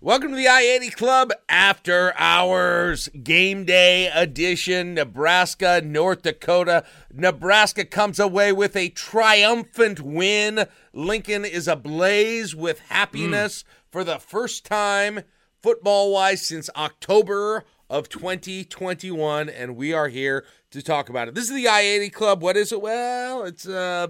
Welcome to the I 80 Club After Hours Game Day Edition. Nebraska, North Dakota. Nebraska comes away with a triumphant win. Lincoln is ablaze with happiness for the first time, football wise, since October of 2021. And we are here to talk about it. This is the I 80 Club. What is it? Well, it's uh,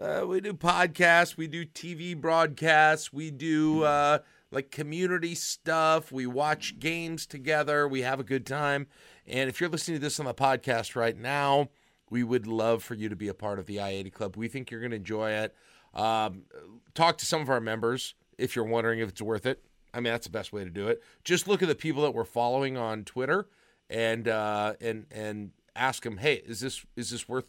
uh we do podcasts, we do TV broadcasts, we do uh like community stuff. We watch games together. We have a good time. And if you're listening to this on the podcast right now, we would love for you to be a part of the I 80 Club. We think you're going to enjoy it. Um, talk to some of our members if you're wondering if it's worth it. I mean, that's the best way to do it. Just look at the people that we're following on Twitter and uh, and and ask them, hey, is this is this worth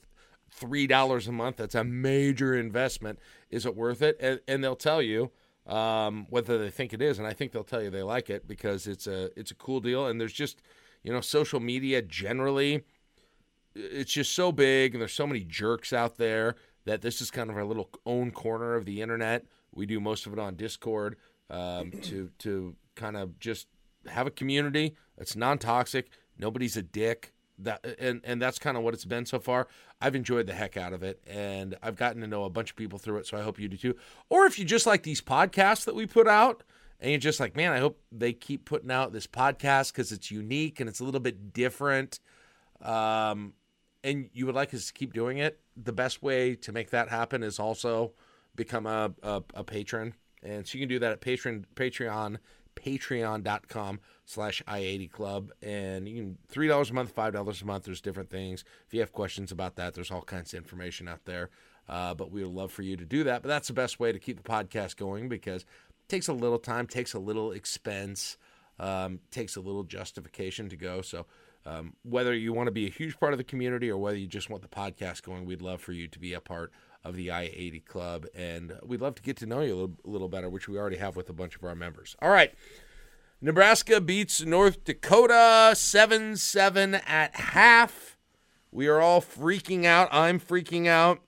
three dollars a month? That's a major investment. Is it worth it? And, and they'll tell you um, whether they think it is, and I think they'll tell you they like it because it's a it's a cool deal. And there's just you know social media generally, it's just so big, and there's so many jerks out there that this is kind of our little own corner of the internet. We do most of it on Discord um, to to kind of just have a community that's non toxic. Nobody's a dick that and and that's kind of what it's been so far. I've enjoyed the heck out of it and I've gotten to know a bunch of people through it, so I hope you do too. Or if you just like these podcasts that we put out and you're just like, "Man, I hope they keep putting out this podcast cuz it's unique and it's a little bit different." Um and you would like us to keep doing it. The best way to make that happen is also become a a, a patron. And so you can do that at Patreon Patreon patreon.com slash i80 club. And you can three dollars a month five dollars a month there's different things. If you have questions about that there's all kinds of information out there. Uh, but we would love for you to do that. But that's the best way to keep the podcast going because it takes a little time takes a little expense um, takes a little justification to go. So um, whether you want to be a huge part of the community or whether you just want the podcast going we'd love for you to be a part of the I 80 Club. And we'd love to get to know you a little, a little, better, which we already have with a bunch of our members. All right. Nebraska beats North Dakota 7 7 at half. We are all freaking out. I'm freaking out.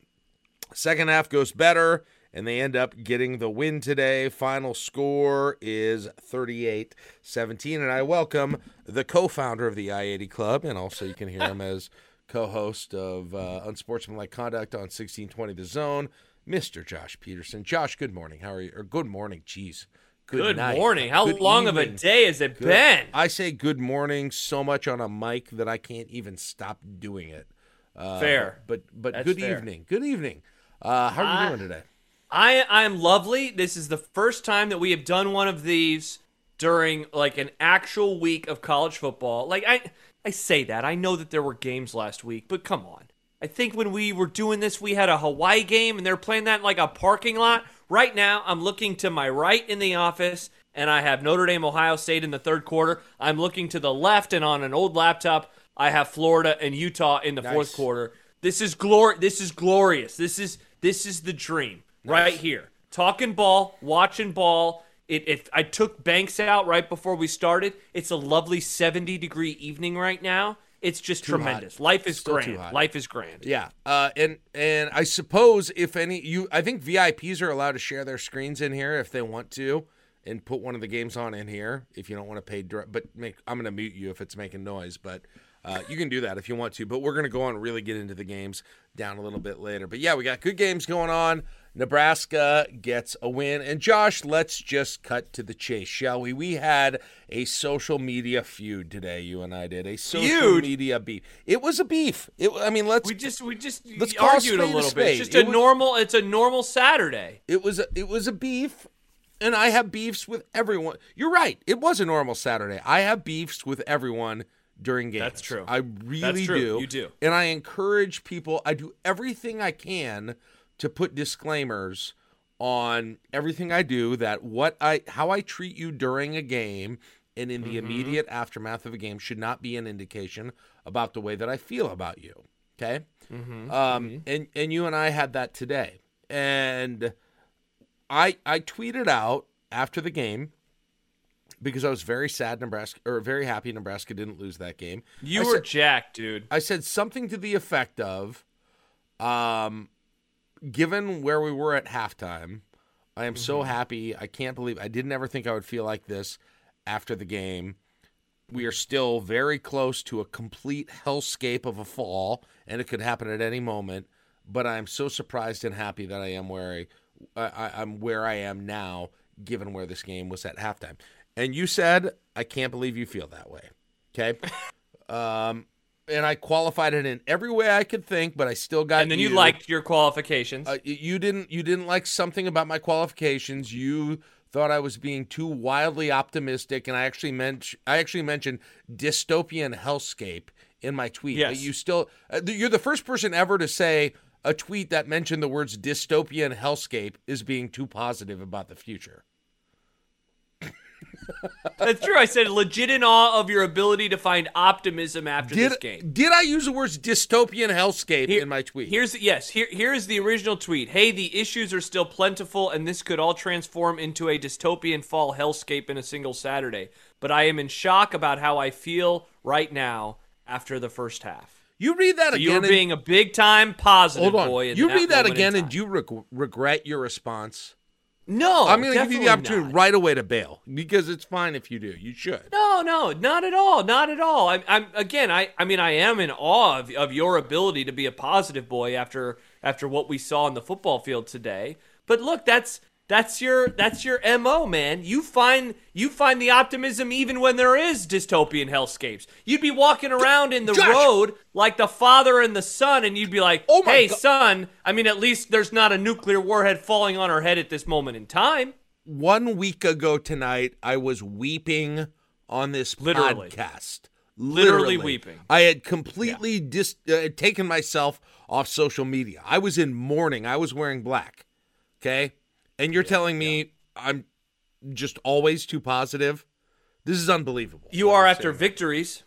Second half goes better, and they end up getting the win today. Final score is 38 17. And I welcome the co founder of the I 80 Club, and also you can hear him as co-host of uh, Unsportsmanlike Conduct on 1620 The Zone, Mr. Josh Peterson. Josh, good morning. How are you? Or good morning, jeez. Good, good morning. How good long evening. of a day has it good. been? I say good morning so much on a mic that I can't even stop doing it. Uh, fair, but but That's good fair. evening. Good evening. Uh, how are you doing today? I I am lovely. This is the first time that we have done one of these during like an actual week of college football. Like I I say that. I know that there were games last week, but come on. I think when we were doing this, we had a Hawaii game and they're playing that in like a parking lot. Right now, I'm looking to my right in the office and I have Notre Dame, Ohio State in the third quarter. I'm looking to the left and on an old laptop, I have Florida and Utah in the nice. fourth quarter. This is glor- This is glorious. This is this is the dream nice. right here. Talking ball, watching ball, it, it, I took Banks out right before we started. It's a lovely 70 degree evening right now. It's just too tremendous. Hot. Life is Still grand. Life is grand. Yeah. Uh, and and I suppose if any you I think VIPs are allowed to share their screens in here if they want to and put one of the games on in here if you don't want to pay direct but make I'm going to mute you if it's making noise, but uh, you can do that if you want to, but we're going to go on and really get into the games down a little bit later. But yeah, we got good games going on. Nebraska gets a win. And Josh, let's just cut to the chase, shall we? We had a social media feud today. You and I did a social feud? media beef. It was a beef. It, I mean, let's we just we just let's argued a little bit. It's just it a was, normal. It's a normal Saturday. It was a, it was a beef. And I have beefs with everyone. You're right. It was a normal Saturday. I have beefs with everyone during games. That's true. I really true. do. You do. And I encourage people. I do everything I can to put disclaimers on everything I do that what I how I treat you during a game and in the mm-hmm. immediate aftermath of a game should not be an indication about the way that I feel about you. Okay? Mm-hmm. Um, mm-hmm. and and you and I had that today. And I I tweeted out after the game because I was very sad Nebraska or very happy Nebraska didn't lose that game. You I were said, jacked, dude. I said something to the effect of um given where we were at halftime, I am so happy. I can't believe I didn't ever think I would feel like this after the game. We are still very close to a complete hellscape of a fall, and it could happen at any moment. But I'm so surprised and happy that I am where I, I, I'm where I am now, given where this game was at halftime. And you said I can't believe you feel that way. Okay, um, and I qualified it in every way I could think, but I still got. And then you, liked your qualifications. Uh, you didn't. You didn't like something about my qualifications. You thought I was being too wildly optimistic, and I actually meant. I actually mentioned dystopian hellscape in my tweet. Yes. But you still. Uh, you're the first person ever to say a tweet that mentioned the words dystopian hellscape is being too positive about the future. That's true. I said legit in awe of your ability to find optimism after Did this game. did I use the words dystopian hellscape Here- in my tweet? Here's yes. Here here's the original tweet. Hey, the issues are still plentiful, and this could all transform into a dystopian fall hellscape in a single Saturday. But I am in shock about how I feel right now after the first half. you read that So again. you were and- being a big time positive boy. You read that again, and time. you reg- regret your response. No, I'm going to give you the opportunity not. right away to bail because it's fine if you do. You should. No, no, not at all, not at all. I'm, I'm again, I, I mean, I am in awe of, of your ability to be a positive boy after after what we saw on the football field today. But look, that's that's your that's your mo, man. You find you find the optimism even when there is dystopian hellscapes. You'd be walking around in the Josh! road like the father and the son, and you'd be like, Oh "Hey, God. son, I mean, at least there's not a nuclear warhead falling on our head at this moment in time." One week ago tonight, I was weeping on this Literally. podcast. Literally weeping. I had completely dis- uh, taken myself off social media. I was in mourning. I was wearing black. Okay, and you're telling me I'm just always too positive. This is unbelievable. You are after victories.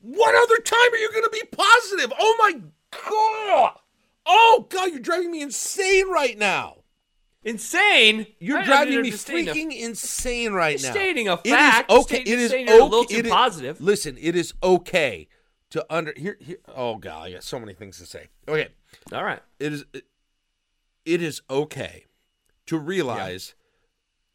What other time are you going to be positive? Oh my god! Oh god, you're driving me insane right now. Insane. You're I- driving me stating a- freaking insane right now. stating a fact. It is okay. It is you're a okay. little too it is- positive. Listen, it is okay to under here. here oh god, I got so many things to say. Okay, All right. it is. It is okay to realize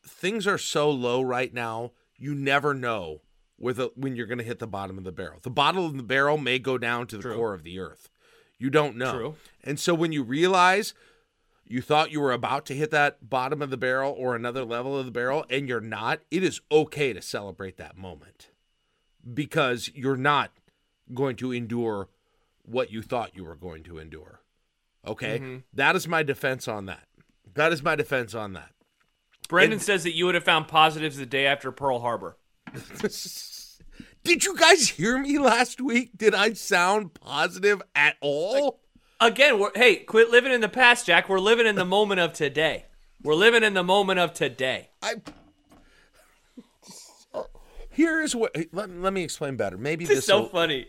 things are so low right now. You never know with a, when you're going to hit the bottom of the barrel. The bottom of the barrel may go down to the True. core of the earth. You don't know. True. And so when you realize you thought you were about to hit that bottom of the barrel or another level of the barrel and you're not, it is okay to celebrate that moment because you're not going to endure what you thought you were going to endure. Okay? Mm-hmm. That is my defense on that. That is my defense on that. Brendan And- says that you would have found positives the day after Pearl Harbor. Did you guys hear me last week? Did I sound positive at all? Again, we're, hey, quit living in the past, Jack. We're living in the moment of today. We're living in the moment of today. I Here's what let, let me explain better. Maybe This is so will, funny.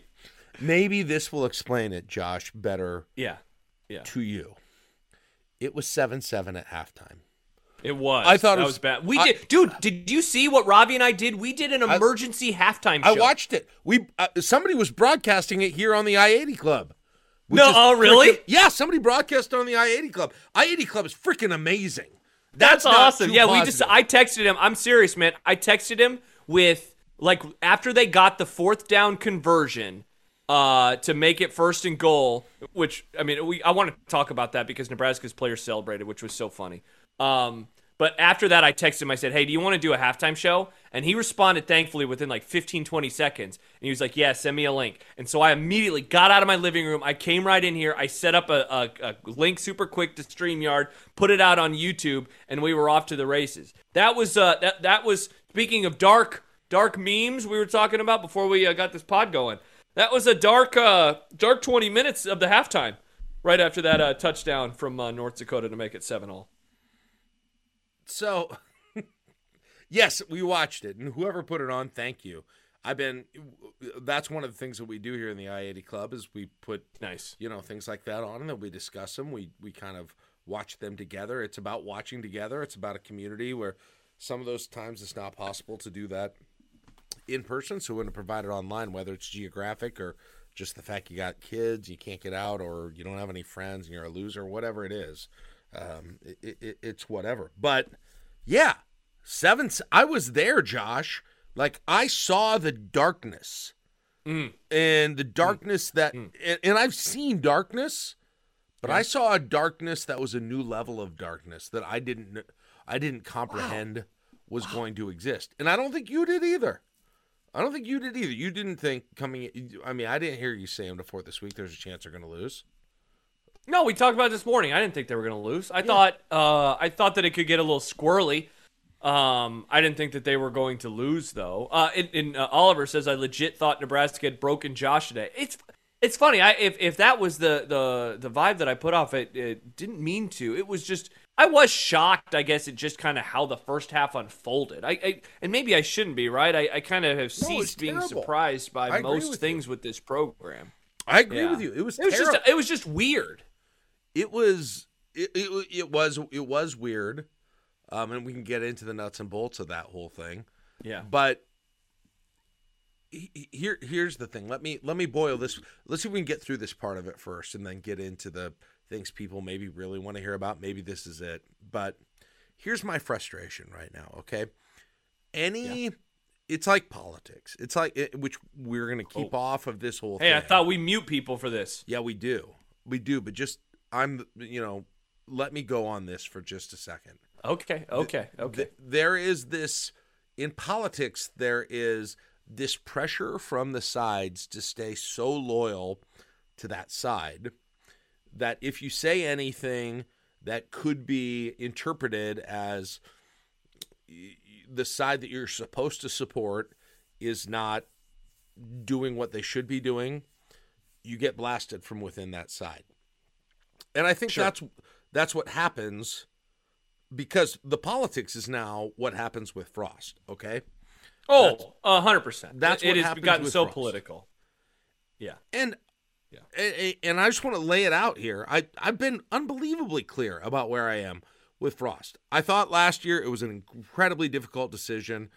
maybe this will explain it, Josh, better Yeah. Yeah. to you. It was 7-7 at halftime. It was. I thought it was- was, bad. We I- did, dude. Did you see what Robbie and I did? We did an emergency halftime I watched it. We uh, somebody was broadcasting it here on the I-80 Club. No, is oh, really? Yeah, somebody broadcast on the I-80 Club. I-80 Club is freaking amazing. That's, not awesome. Yeah, we just. I texted him. I'm serious, man. I texted him with like after they got the fourth down conversion uh, to make it first and goal. Which I mean, we I want to talk about that because Nebraska's players celebrated, which was so funny. Um, but after that, I texted him. I said, "Hey, do you want to do a halftime show?" And he responded thankfully within like 15, 20 seconds. And he was like, "Yeah, send me a link." And so I immediately got out of my living room. I came right in here. I set up a, a, a link super quick to StreamYard, put it out on YouTube, and we were off to the races. That was uh, that that was speaking of dark dark memes we were talking about before we uh, got this pod going. That was a dark uh, dark 20 minutes of the halftime. Right after that uh, touchdown from uh, North Dakota to make it seven all. So, yes, we watched it, and whoever put it on, thank you. I've been. That's one of the things that we do here in the I eighty Club is we put Nice. you know things like that on, and then we discuss them. We we kind of watch them together. It's about watching together. It's about a community where some of those times it's not possible to do that in person, so we're going to provide it online, whether it's geographic or just the fact you got kids, you can't get out, or you don't have any friends, and you're a loser, whatever it is. um, it, it, it's whatever. But yeah, seven. I was there, Josh. Like I saw the darkness, Mm. and the darkness that, and, and I've seen darkness, but I saw a darkness that was a new level of darkness that I didn't, I didn't comprehend was going to exist, and I don't think you did either. I don't think you did either. You didn't think coming. I mean, I didn't hear you say saying before this week. There's a chance they're going to lose. No, we talked about this morning. I didn't think they were going to lose. I thought uh, I thought that it could get a little squirrely. Um, I didn't think that they were going to lose though. Uh, and, and uh, Oliver says I legit thought Nebraska had broken Josh today. It's it's funny. I if, if that was the, the the vibe that I put off, it, it didn't mean to. It was just I was shocked. I guess it just kind of how the first half unfolded. I, I and maybe I shouldn't be right. I, I kind of have ceased being terrible. surprised by I most with things with this program. I agree Yeah. with you. It was It was terrible. just it was just weird. it was it, it, it was it was weird um and we can get into the nuts and bolts of that whole thing Yeah. but he- he- here here's the thing let me let me boil this let's see if we can get through this part of it first and then get into the things people maybe really want to hear about maybe this is it but here's my frustration right now okay any it's like politics it's like it, which we're going to keep oh. off of this whole Oh. Hey, I thought we mute people for this. Yeah, we do. We do, but just I'm you know, let me go on this for just a second. Okay, okay, okay. Th- there is this in politics there is this pressure from the sides to stay so loyal to that side that if you say anything that could be interpreted as the side that you're supposed to support is not doing what they should be doing, you get blasted from within that side. And I think Sure. that's that's what happens because the politics is now what happens with Frost, okay? oh, hundred percent. that's it what has gotten so Frost. political. Yeah. And Yeah. and I just want to lay it out here. I I've been unbelievably clear about where I am with Frost. I thought last year it was an incredibly difficult decision.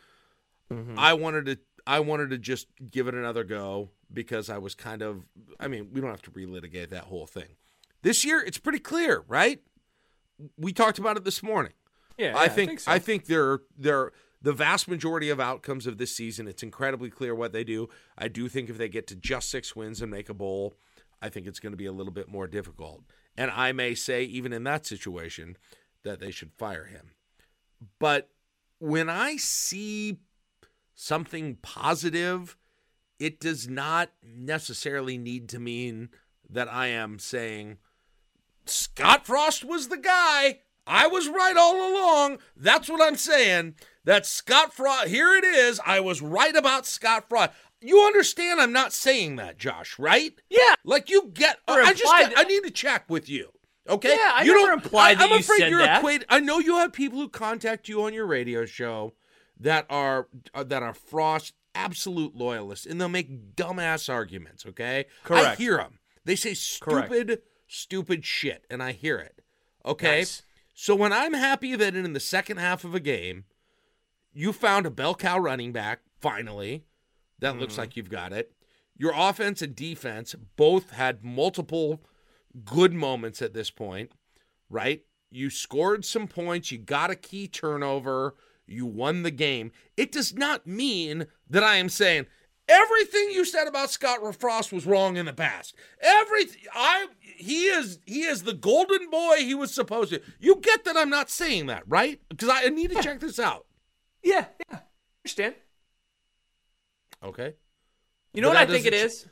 Mm-hmm. I wanted to I wanted to just give it another go because I was kind of I mean, we don't have to relitigate that whole thing. This year it's pretty clear, right? We talked about it this morning. Yeah, I yeah, think so. I think they're they're the vast majority of outcomes of this season. It's incredibly clear what they do. I do think if they get to just six wins and make a bowl, I think it's going to be a little bit more difficult. And I may say, even in that situation, that they should fire him. But when I see something positive, it does not necessarily need to mean that I am saying Scott Frost was the guy. I was right all along. That's what I'm saying. That Scott Frost, here it is. I was right about Scott Frost. You understand I'm not saying that, Josh, right? Yeah. Like you get Or I just I need to check with you. Okay? Yeah, I you never don't- implied I, that I'm you afraid said you're that. equated. I know you have people who contact you on your radio show that are uh, that are Frost absolute loyalists and they'll make dumbass arguments, okay? Correct. I hear them. They say Correct. stupid stupid shit and I hear it. Okay? Nice. So when I'm happy that in the second half of a game, you found a bell cow running back, finally, that Mm-hmm. looks like you've got it. Your offense and defense both had multiple good moments at this point, right? You scored some points, you got a key turnover, you won the game. It does not mean that I am saying everything you said about Scott Frost was wrong in the past. Everything I he is he is the golden boy he was supposed to. You get that I'm not saying that, right? Because I need to check this out. Yeah, yeah. Understand? Okay. You know But what I think it is?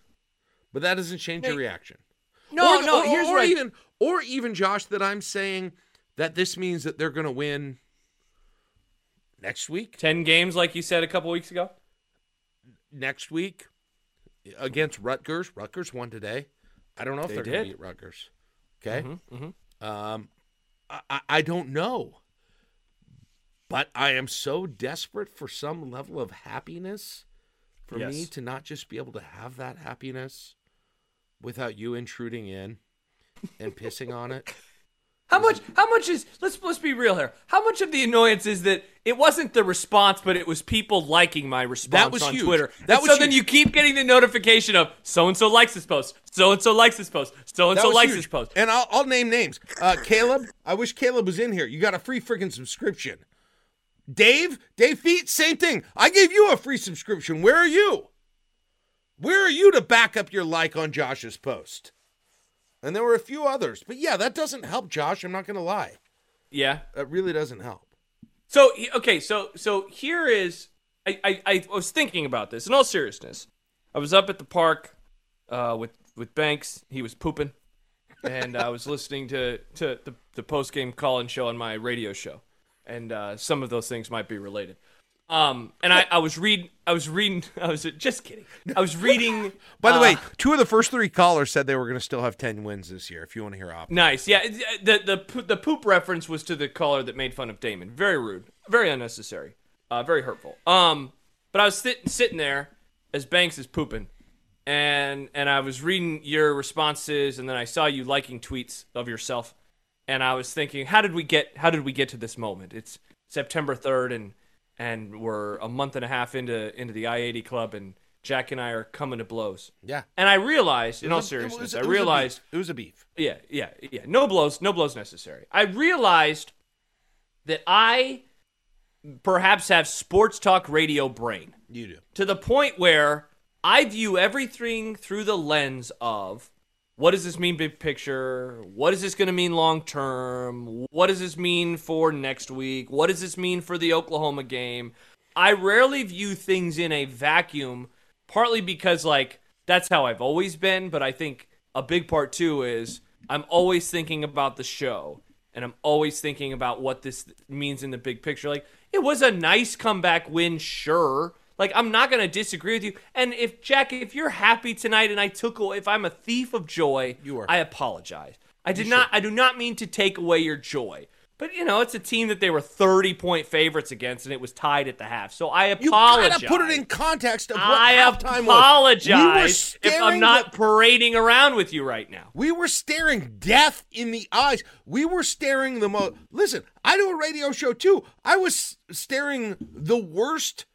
But that doesn't change your reaction. No, or, no. or, here's or what I- even or even Josh that I'm saying that this means that they're going to win next week, ten games, like you said a couple weeks ago. Next week against Rutgers. Rutgers won today. I don't know if They are going to beat Rutgers. Okay. Mm-hmm. Um, I, I- I don't know, but I am so desperate for some level of happiness for me to not just be able to have that happiness without you intruding in and pissing on it. How much? How much is? Let's let's be real here. How much of the annoyance is that it wasn't the response, but it was people liking my response that was on huge. Twitter. That And was so then you keep getting the notification of so and so likes this post, so and so likes this post, so and so likes huge. this post. And I'll, I'll name names. Uh, Caleb, I wish Caleb was in here. You got a free freaking subscription. Dave, Dave Feet, same thing. I gave you a free subscription. Where are you? Where are you to back up your like on Josh's post? And there were a few others. But yeah, that doesn't help, Josh. I'm not going to lie. Yeah. That really doesn't help. So okay, so so here is I, I I was thinking about this in all seriousness. I was up at the park uh, with with Banks. He was pooping, and I was listening to to the the post game call and show on my radio show, and uh, some of those things might be related. Um, and I, I was reading, I was reading, I was just kidding. I was reading. By the uh, way, two of the first three callers said they were going to still have 10 wins this year, if you want to hear op. Nice. Yeah. The the the poop reference was to the caller that made fun of Damon. Very rude. Very unnecessary. Uh, very hurtful. Um, but I was sitting sitting there as Banks is pooping, and and I was reading your responses, and then I saw you liking tweets of yourself, and I was thinking, how did we get how did we get to this moment? It's September third, and and we're a month and a half into into the I eighty club, and Jack and I are coming to blows. Yeah. And I realized, in all seriousness, was- I it was a beef. realized It was a beef. yeah, yeah, yeah. No blows, no blows necessary. I realized that I perhaps have sports talk radio brain You do. to the point where I view everything through the lens of what does this mean big picture? What is this going to mean long term? What does this mean for next week? What does this mean for the Oklahoma game? I rarely view things in a vacuum, partly because like that's how I've always been, but I think a big part too is I'm always thinking about the show and I'm always thinking about what this means in the big picture. Like it was a nice comeback win, sure. Like I'm not gonna disagree with you. And if Jack, if you're happy tonight and I took away, if I'm a thief of joy, You are. I apologize. I did not. I do not mean to take away your joy. But you know, it's a team that they were 30 point favorites against, and it was tied at the half. So I apologize. You apologize. gotta put it in context of what I halftime was. We apologize if I'm not the- parading around with you right now. We were staring death in the eyes. We were staring the most. Listen, I do a radio show too. I was staring the worst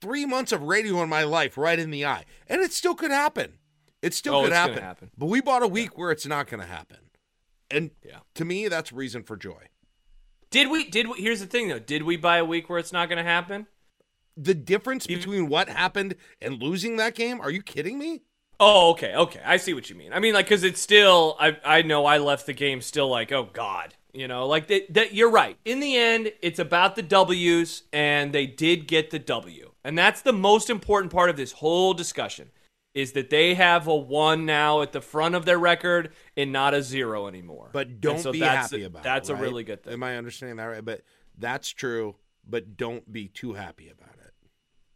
three months of radio in my life right in the eye, and it still could happen. It still Oh, could happen. happen. But we bought a week where it's not going to happen, and Yeah. to me, that's reason for joy. Did we? Did we? Here's the thing, though. Did we buy a week where it's not going to happen? The difference between what happened and losing that game? Are you kidding me? Oh, okay, okay. I see what you mean. I mean, like, because it's still. I I know I left the game still like, oh God, you know, like that. that you're right. In the end, it's about the W's, and they did get the W, and that's the most important part of this whole discussion. Is that they have a one now at the front of their record and not a zero anymore. But don't so be that's happy a- about That's it. a right? really good thing. Am I understanding that right? But that's true. But don't be too happy about it.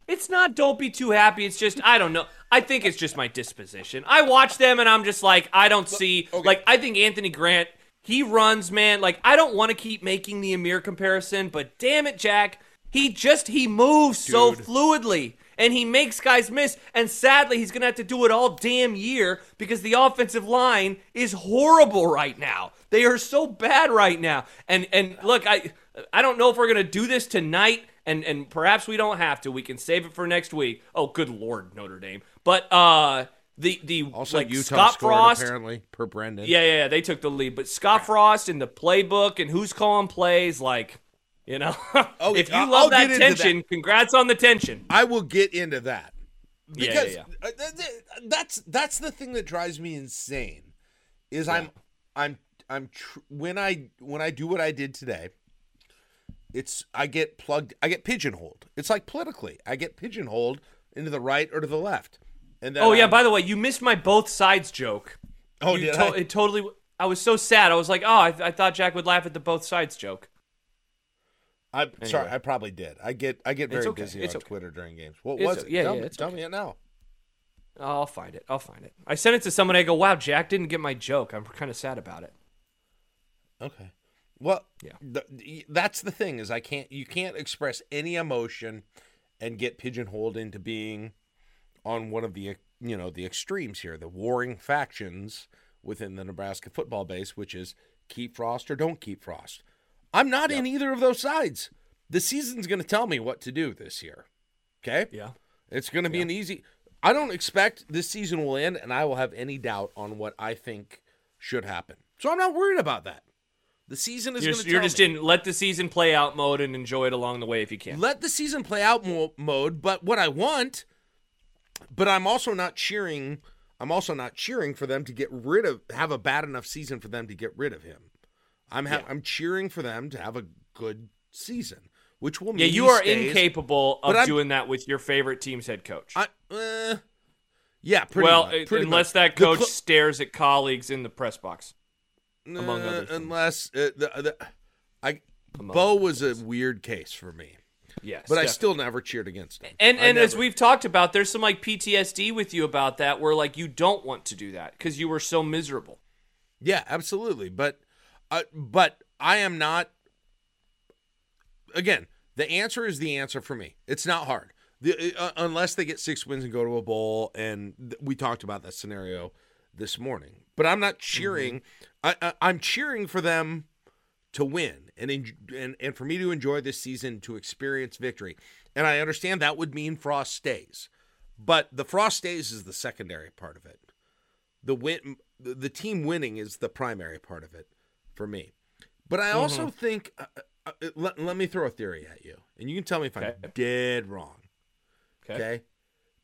It's not don't be too happy. It's just I don't know. I think it's just my disposition. I watch them and I'm just like I don't see like I think Anthony Grant he runs man like I don't want to keep making the Ameer comparison, but damn it Jack, he just he moves so fluidly and he makes guys miss and sadly he's going to have to do it all damn year because the offensive line is horrible right now. They are so bad right now. And and look, I I don't know if we're going to do this tonight and and perhaps we don't have to. We can save it for next week. Oh, good lord, Notre Dame. But uh the the Also, like Utah Scott scored Frost apparently per Brendan. yeah, yeah, yeah, they took the lead. But Scott Frost in the playbook and who's calling plays, like, you know, Oh, if you I'll- love I'll that tension, congrats on the tension. I will get into that Yeah, because yeah, uh, th- th- that's that's the thing that drives me insane. Is I'm I'm I'm tr- when I when I do what I did today. It's I get plugged. I get pigeonholed. It's like politically. I get pigeonholed into the right or to the left. And then Oh yeah, I'm- by the way, you missed my both sides joke. oh You did to- I? It totally. I was so sad. I was like, oh, I, I thought Jack would laugh at the both sides joke. I'm sorry. I probably did. I get I get very okay, busy it's on okay. Twitter during games. What It's was it? yeah, tell yeah, me, it's tell okay. me it now. I'll find it. I'll find it. I sent it to someone. I go, wow, Jack didn't get my joke. I'm kind of sad about it. Okay. Well, Yeah. the, that's the thing is I can't you can't express any emotion and get pigeonholed into being on one of the you know the extremes here, the warring factions within the Nebraska football base, which is keep Frost or don't keep Frost. I'm not in either of those sides. The season's going to tell me what to do this year. Okay? Yeah. It's going to be an easy. I don't expect this season will end and I will have any doubt on what I think should happen. So I'm not worried about that. The season is You're, going to tell you're just me. in let the season play out mode and enjoy it along the way if you can. Let the season play out mo- mode, but what I want, but I'm also not cheering. I'm also not cheering for them to get rid of have a bad enough season for them to get rid of him. I'm ha- Yeah. I'm cheering for them to have a good season, which will Yeah, you are stays. incapable of doing that with your favorite team's head coach. I, uh, yeah, pretty well, much, uh, pretty unless much. that coach cl- stares at colleagues in the press box. among Uh, other things. unless uh, the, the, I Among Bo was a weird case for me, Yes, but I still never cheered against him. And I and as we've talked about, there's some like PTSD with you about that, where like you don't want to do that because you were so miserable. Yeah, absolutely. But uh, but I am not again, the answer is the answer for me. It's not hard. The, uh, unless they get 6 wins and go to a bowl and th- we talked about that scenario this morning. But I'm not cheering I, I I'm cheering for them to win and, en- and and for me to enjoy this season to experience victory. And I understand that would mean Frost stays. But the Frost stays is the secondary part of it the win the team winning is the primary part of it for me. But i also think uh, uh, uh, let, let me throw a theory at you and you can tell me if i'm dead wrong. Okay. okay?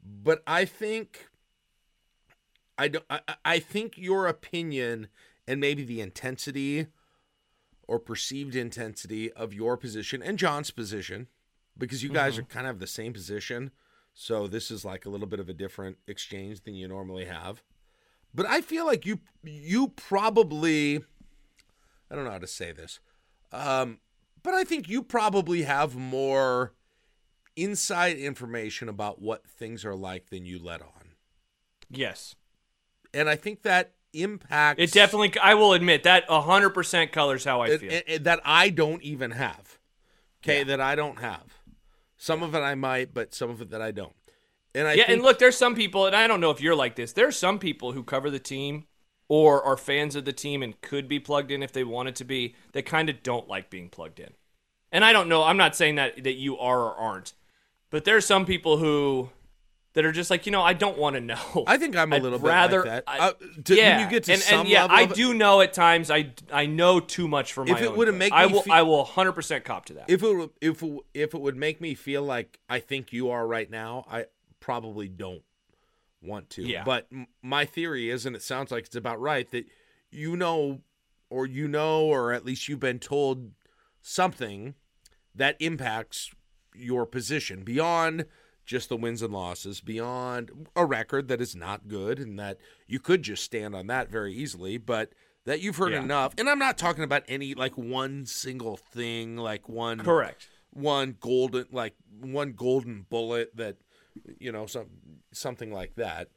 But i think i don't I, I- I think your opinion and maybe the intensity or perceived intensity of your position and john's position because you guys are kind of the same position so this is like a little bit of a different exchange than you normally have. But I feel like you you probably I don't know how to say this. Um, but I think you probably have more inside information about what things are like than you let on. Yes, And I think that impacts it definitely. I will admit that 100 percent colors how I feel. it- it- that I don't even have. Okay, Yeah. that I don't have. Some of it I might, but some of it that I don't. And I yeah, think, and look, there's some people, and I don't know if you're like this. There's some people who cover the team or are fans of the team and could be plugged in if they wanted to be. That kind of don't like being plugged in. And I don't know. I'm not saying that that you are or aren't, but there's some people who that are just like you know I don't want to know. I think I'm a I'd little rather, bit like that. I- Uh, to- yeah, you get to and, some and yeah, level I do know at times I I know too much for my own. If it good. make I will feel- I will 100 percent cop to that. if it if if it would make me feel like I think you are right now, I probably don't want to. Yeah. But m- my theory is, and it sounds like it's about right, that you know, or you know, or at least you've been told something that impacts your position beyond just the wins and losses, beyond a record that is not good, and that you could just stand on that very easily, but. That you've heard Yeah. enough, and I'm not talking about any like one single thing, like one Correct. one golden like one golden bullet that you know some something like that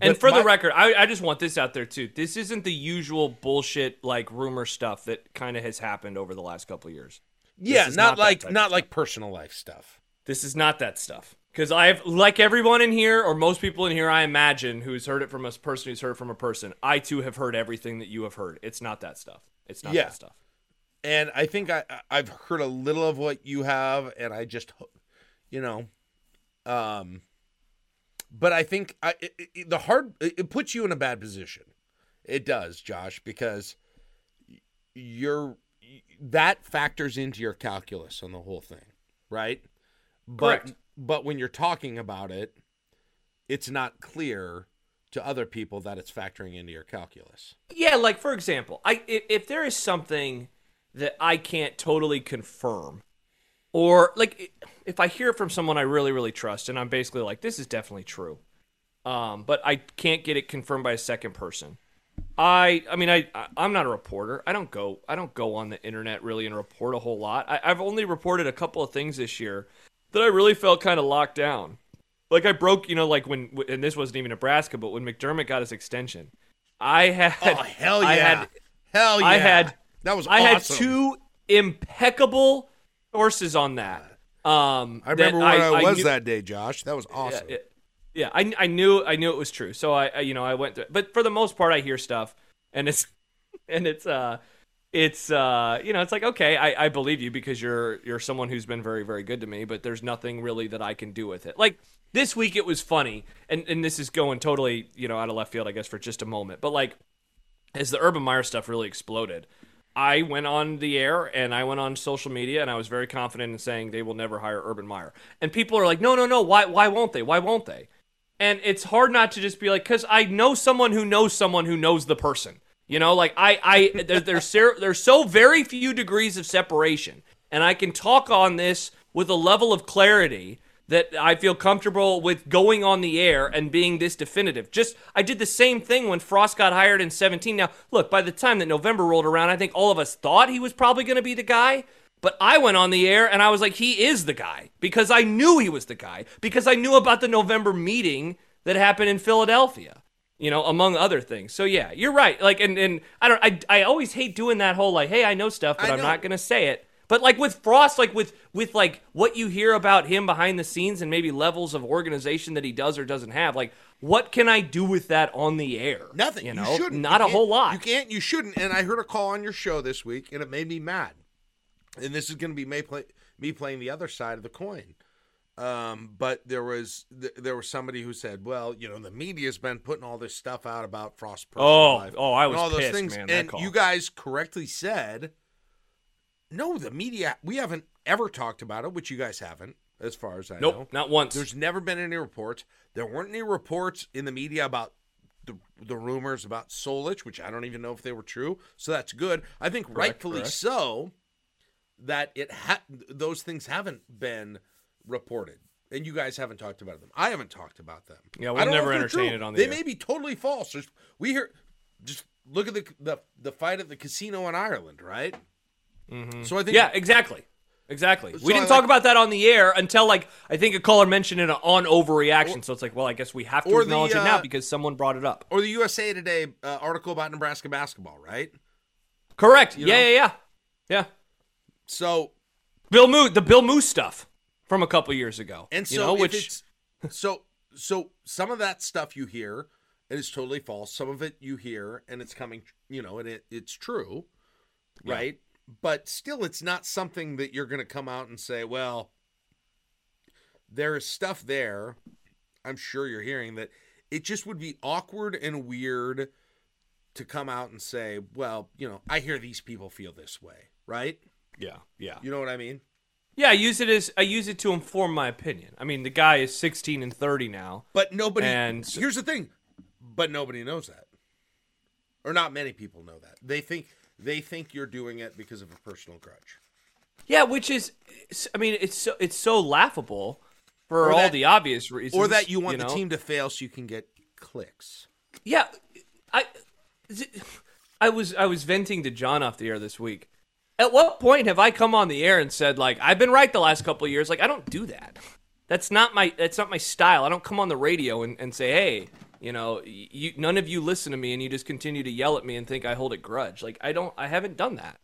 And But for the record, I, I just want this out there too. This isn't the usual bullshit like rumor stuff that kind of has happened over the last couple of years. yeah not, not like not like personal life stuff This is not that stuff. Because I've, like everyone in here, or most people in here, I imagine, who's heard it from a person who's heard it from a person, I too have heard everything that you have heard. It's not that stuff. It's not Yeah. that stuff. and i think I- i've heard a little of what you have and i just you know um but i think i it, it- the hard it it puts you in a bad position. It does josh because you're that factors into your calculus on the whole thing right? But Correct. but when you're talking about it it's not clear to other people that it's factoring into your calculus. Yeah, like for example, I if, if there is something that I can't totally confirm, or like if I hear it from someone I really really trust, and I'm basically like, this is definitely true, um, but I can't get it confirmed by a second person. I I mean I I'm not a reporter. I don't go I don't go on the internet really and report a whole lot. I, I've only reported a couple of things this year that I really felt kind of locked down. Like I broke, you know, like when and this wasn't even Nebraska, but when McDermott got his extension, I had oh hell yeah I had hell yeah I had that was I had two impeccable sources on that. Um, I remember where I, was knew- that day, Josh. That was awesome. Yeah, yeah, I, I knew I knew it was true. So I, I you know I went through, but for the most part I hear stuff and it's and it's uh it's uh you know it's like okay I, I believe you because you're you're someone who's been very very good to me but there's nothing really that i can do with it like this week it was funny and and this is going totally you know out of left field i guess for just a moment but like as the urban meyer stuff really exploded i went on the air and i went on social media and i was very confident in saying they will never hire urban meyer. And people are like no no no why why won't they? Why won't they? And it's hard not to just be like because i know someone who knows someone who knows the person. You know, like I, I, there, there's ser- there's so very few degrees of separation, and I can talk on this with a level of clarity that I feel comfortable with going on the air and being this definitive. Just I did the same thing when Frost got hired in 17. Now, look, by the time that November rolled around, I think all of us thought he was probably going to be the guy. But I went on the air and I was like, he is the guy because I knew he was the guy because I knew about the November meeting that happened in Philadelphia you know, among other things. So yeah, you're right. Like, and and I don't, I I always hate doing that whole like, hey, I know stuff, but I'm not gonna say it. But like with Frost, like with with like what you hear about him behind the scenes and maybe levels of organization that he does or doesn't have, like what can I do with that on the air? Nothing. You You, know, shouldn't. not You a whole lot. You can't. You shouldn't. And I heard a call on your show this week, and it made me mad. And this is going to be me, play, me playing the other side of the coin. Um, but there was th- there was somebody who said, "Well, you know, the media's been putting all this stuff out about Frost personal Oh, life oh, I was all those pissed, things." man, and you guys correctly said, "No, the media. We haven't ever talked about it, which you guys haven't, as far as I Nope, know. not once. There's never been any reports. There weren't any reports in the media about the the rumors about Solich, which I don't even know if they were true. So that's good. I think rightfully correct. so that it ha- those things haven't been reported. And you guys haven't talked about them. I haven't talked about them. Yeah, we'll never entertain true. it on the They air. may be totally false. There's, we hear just look at the, the the fight at the casino in Ireland, right? So I think yeah, exactly. Exactly. So we didn't I talk like- about that on the air until like I think a caller mentioned it on overreaction. so it's like, well, I guess we have to or the, acknowledge it now uh, because someone brought it up. or the USA Today uh, article about Nebraska basketball, right? Correct. you Yeah, know? yeah, yeah. Yeah. So Bill Moos, the Bill Moos stuff from a couple years ago. And so, you know, which it's, so, so some of that stuff you hear and it's totally false. Some of it you hear and it's coming, you know, and it, it's true, Yeah. right? But still, it's not something that you're going to come out and say, well, there is stuff there. I'm sure you're hearing that it just would be awkward and weird to come out and say, well, you know, I hear these people feel this way, right? yeah, yeah. You know what I mean? Yeah, I use it as I use it to inform my opinion. I mean, the guy is 16 and 30 now. But nobody. And- here's the thing, but nobody knows that, or not many people know that. They think they think you're doing it because of a personal grudge. Yeah, which is I mean, it's so it's so laughable for Or all that- the obvious reasons. Or that you want know? the team to fail so you can get clicks. Yeah, I, I was I was venting to John off the air this week. At what point have I come on the air and said like I've been right the last couple of years? Like I don't do that. That's not my that's not my style. I don't come on the radio and, and say hey, you know, you none of you listen to me and you just continue to yell at me and think I hold a grudge. Like I don't I haven't done that.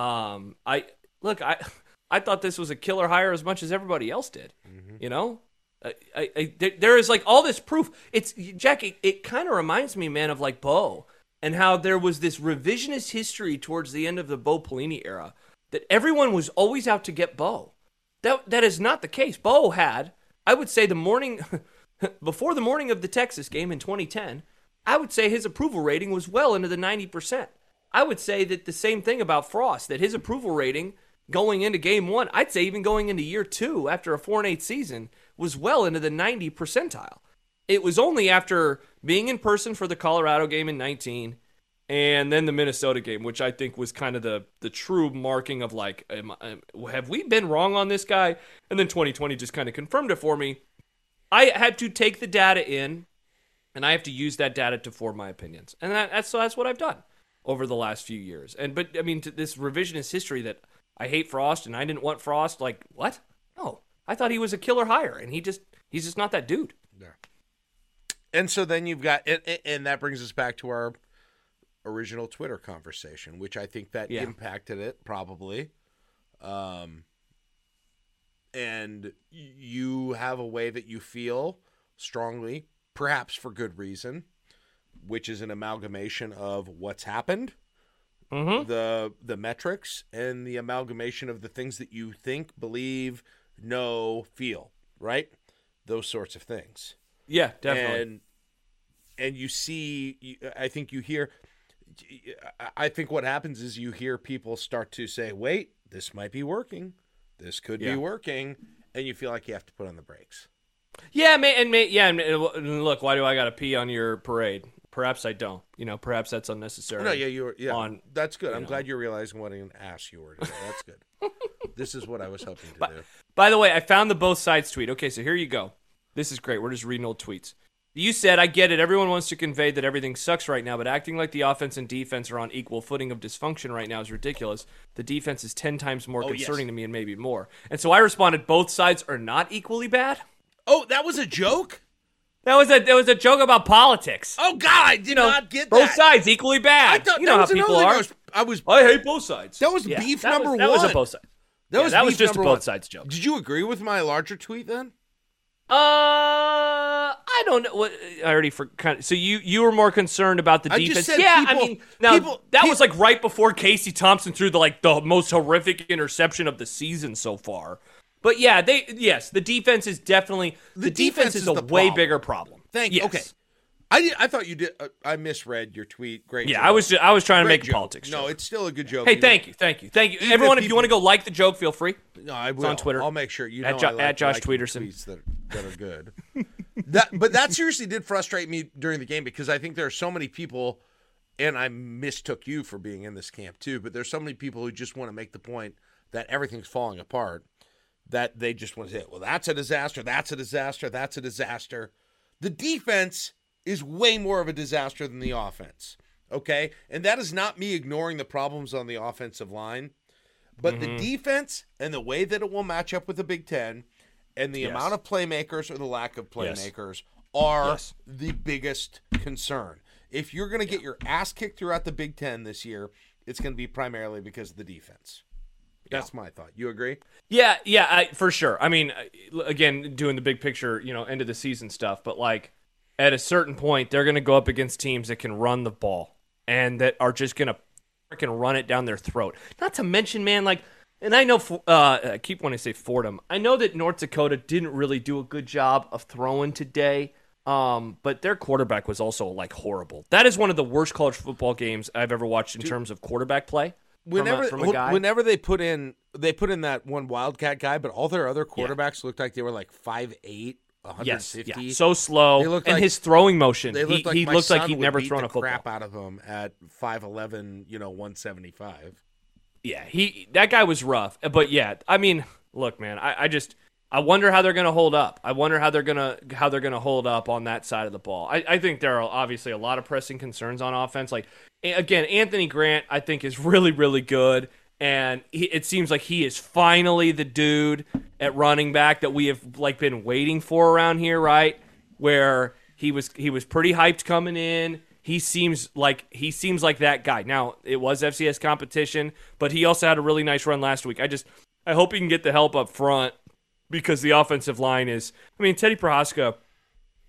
Um, I look I I thought this was a killer hire as much as everybody else did. You know, I, I, I, there, there is like all this proof. It's Jack. It, it kind of reminds me, man, of like Bo and how there was this revisionist history towards the end of the Bo Pelini era that everyone was always out to get Bo. That that is not the case. Bo had, I would say, the morning before the morning of the Texas game in 2010. I would say his approval rating was well into the 90 percent. I would say that the same thing about Frost. That his approval rating going into game one, I'd say even going into year two after a four and eight season, was well into the 90 percentile. It was only after being in person for the Colorado game in 19 and then the Minnesota game, which I think was kind of the the true marking of like, am, am- have we been wrong on this guy? And then 2020 just kind of confirmed it for me. I had to take the data in, and I have to use that data to form my opinions, and that, that's so that's what I've done over the last few years. And but I mean, to this revisionist history that I hate Frost and I didn't want Frost, like what? No, I thought he was a killer hire, and he just he's just not that dude. Yeah. And so then you've got, and, and that brings us back to our original Twitter conversation, which I think that Yeah. impacted it probably. Um, and you have a way that you feel strongly, perhaps for good reason, which is an amalgamation of what's happened, Mm-hmm. the the metrics and the amalgamation of the things that you think, believe, know, feel, right? Those sorts of things. Yeah, definitely. And and you see, I think you hear. I think what happens is you hear people start to say, "Wait, this might be working. This could Yeah. be working," and you feel like you have to put on the brakes. Yeah, ma- and ma- yeah, and, look, why do I got to pee on your parade? Perhaps I don't. You know, perhaps that's unnecessary. No, yeah, you were. Yeah, on, that's good. I'm know. glad you're realizing what an ass you were. Today. That's good. this is what I was hoping to do. By the way, I found the both sides tweet. Okay, so here you go. This is great. We're just reading old tweets. You said, I get it. Everyone wants to convey that everything sucks right now, but acting like the offense and defense are on equal footing of dysfunction right now is ridiculous. The defense is 10 times more Oh, yes. concerning to me and maybe more. And so I responded, both sides are not equally bad. Oh, that was a joke. That was a that was a joke about politics. Oh God, I did you know, not get both that. sides equally bad. I thought you know how people are. I was. I was I hate both sides. That was Yeah, beef that number was, That was a both sides. that yeah, was that was just a both one. sides joke. Did you agree with my larger tweet then? Uh, I don't know. What I already for kind of. So you you were more concerned about the I just defense. said yeah, people- I mean, now people- that pe- was like right before Casey Thompson threw the like the most horrific interception of the season so far. But yeah, they yes, the defense is definitely the, defense, defense is, is a the way problem. bigger problem. Thank you. Yes. Okay. I did, I thought you did. Uh, I misread your tweet. Great. Yeah, joke. I was ju- I was trying to Great make a joke. politics. No, joke. it's still a good joke. Hey, thank you, thank you, thank you, Even everyone. if If you want to go like the joke, feel free. No, I will. on Twitter. I'll make sure you know. At Jo- like at Josh liking Tweederson. tweets that that are good. that, but that seriously did frustrate me during the game because I think there are so many people, and I mistook you for being in this camp too. But there's so many people who just want to make the point that everything's falling apart, that they just want to say, "Well, that's a disaster. That's a disaster. That's a disaster." The defense is way more of a disaster than the offense. Okay, and that is not me ignoring the problems on the offensive line. But Mm-hmm. the defense and the way that it will match up with the Big Ten and the Yes. amount of playmakers or the lack of Yes. playmakers are Yes. the biggest concern. If you're going to get your ass kicked throughout the Big Ten this year, it's going to be primarily because of the defense. That's my thought. You agree? Yeah, yeah, I, for sure. I mean, uh, again, doing the big picture, you know, end of the season stuff, but like at a certain point, they're going to go up against teams that can run the ball and that are just going to freaking run it down their throat. Not to mention, man, like, and I know, uh, I keep wanting to say Fordham. I know that North Dakota didn't really do a good job of throwing today. Um, but their quarterback was also like horrible. That is one of the worst college football games I've ever watched in terms of quarterback play. from a- Whenever from a whenever they put in they put in that one Wildcat guy, but all their other quarterbacks looked like they were like 5'8", Yes, 150. yeah. So slow, and like- his throwing motion. They he looked like he looked like he'd never thrown a football. crap out of him at 5'11", you know, 175. Yeah, he that guy was rough. Uh, but yeah, I mean, look, man, I, I just I wonder how they're gonna hold up. I wonder how they're gonna how they're gonna hold up on that side of the ball. I, I think there are obviously a lot of pressing concerns on offense. Like again, Anthony Grant, I think is really really good. And he, it seems like he is finally the dude at running back that we have like been waiting for around here, right? Where he was he was pretty hyped coming in. He seems like he seems like that guy. Now it was FCS competition, but he also had a really nice run last week. I just I hope he can get the help up front because the offensive line is. I mean, Teddy Prochazka,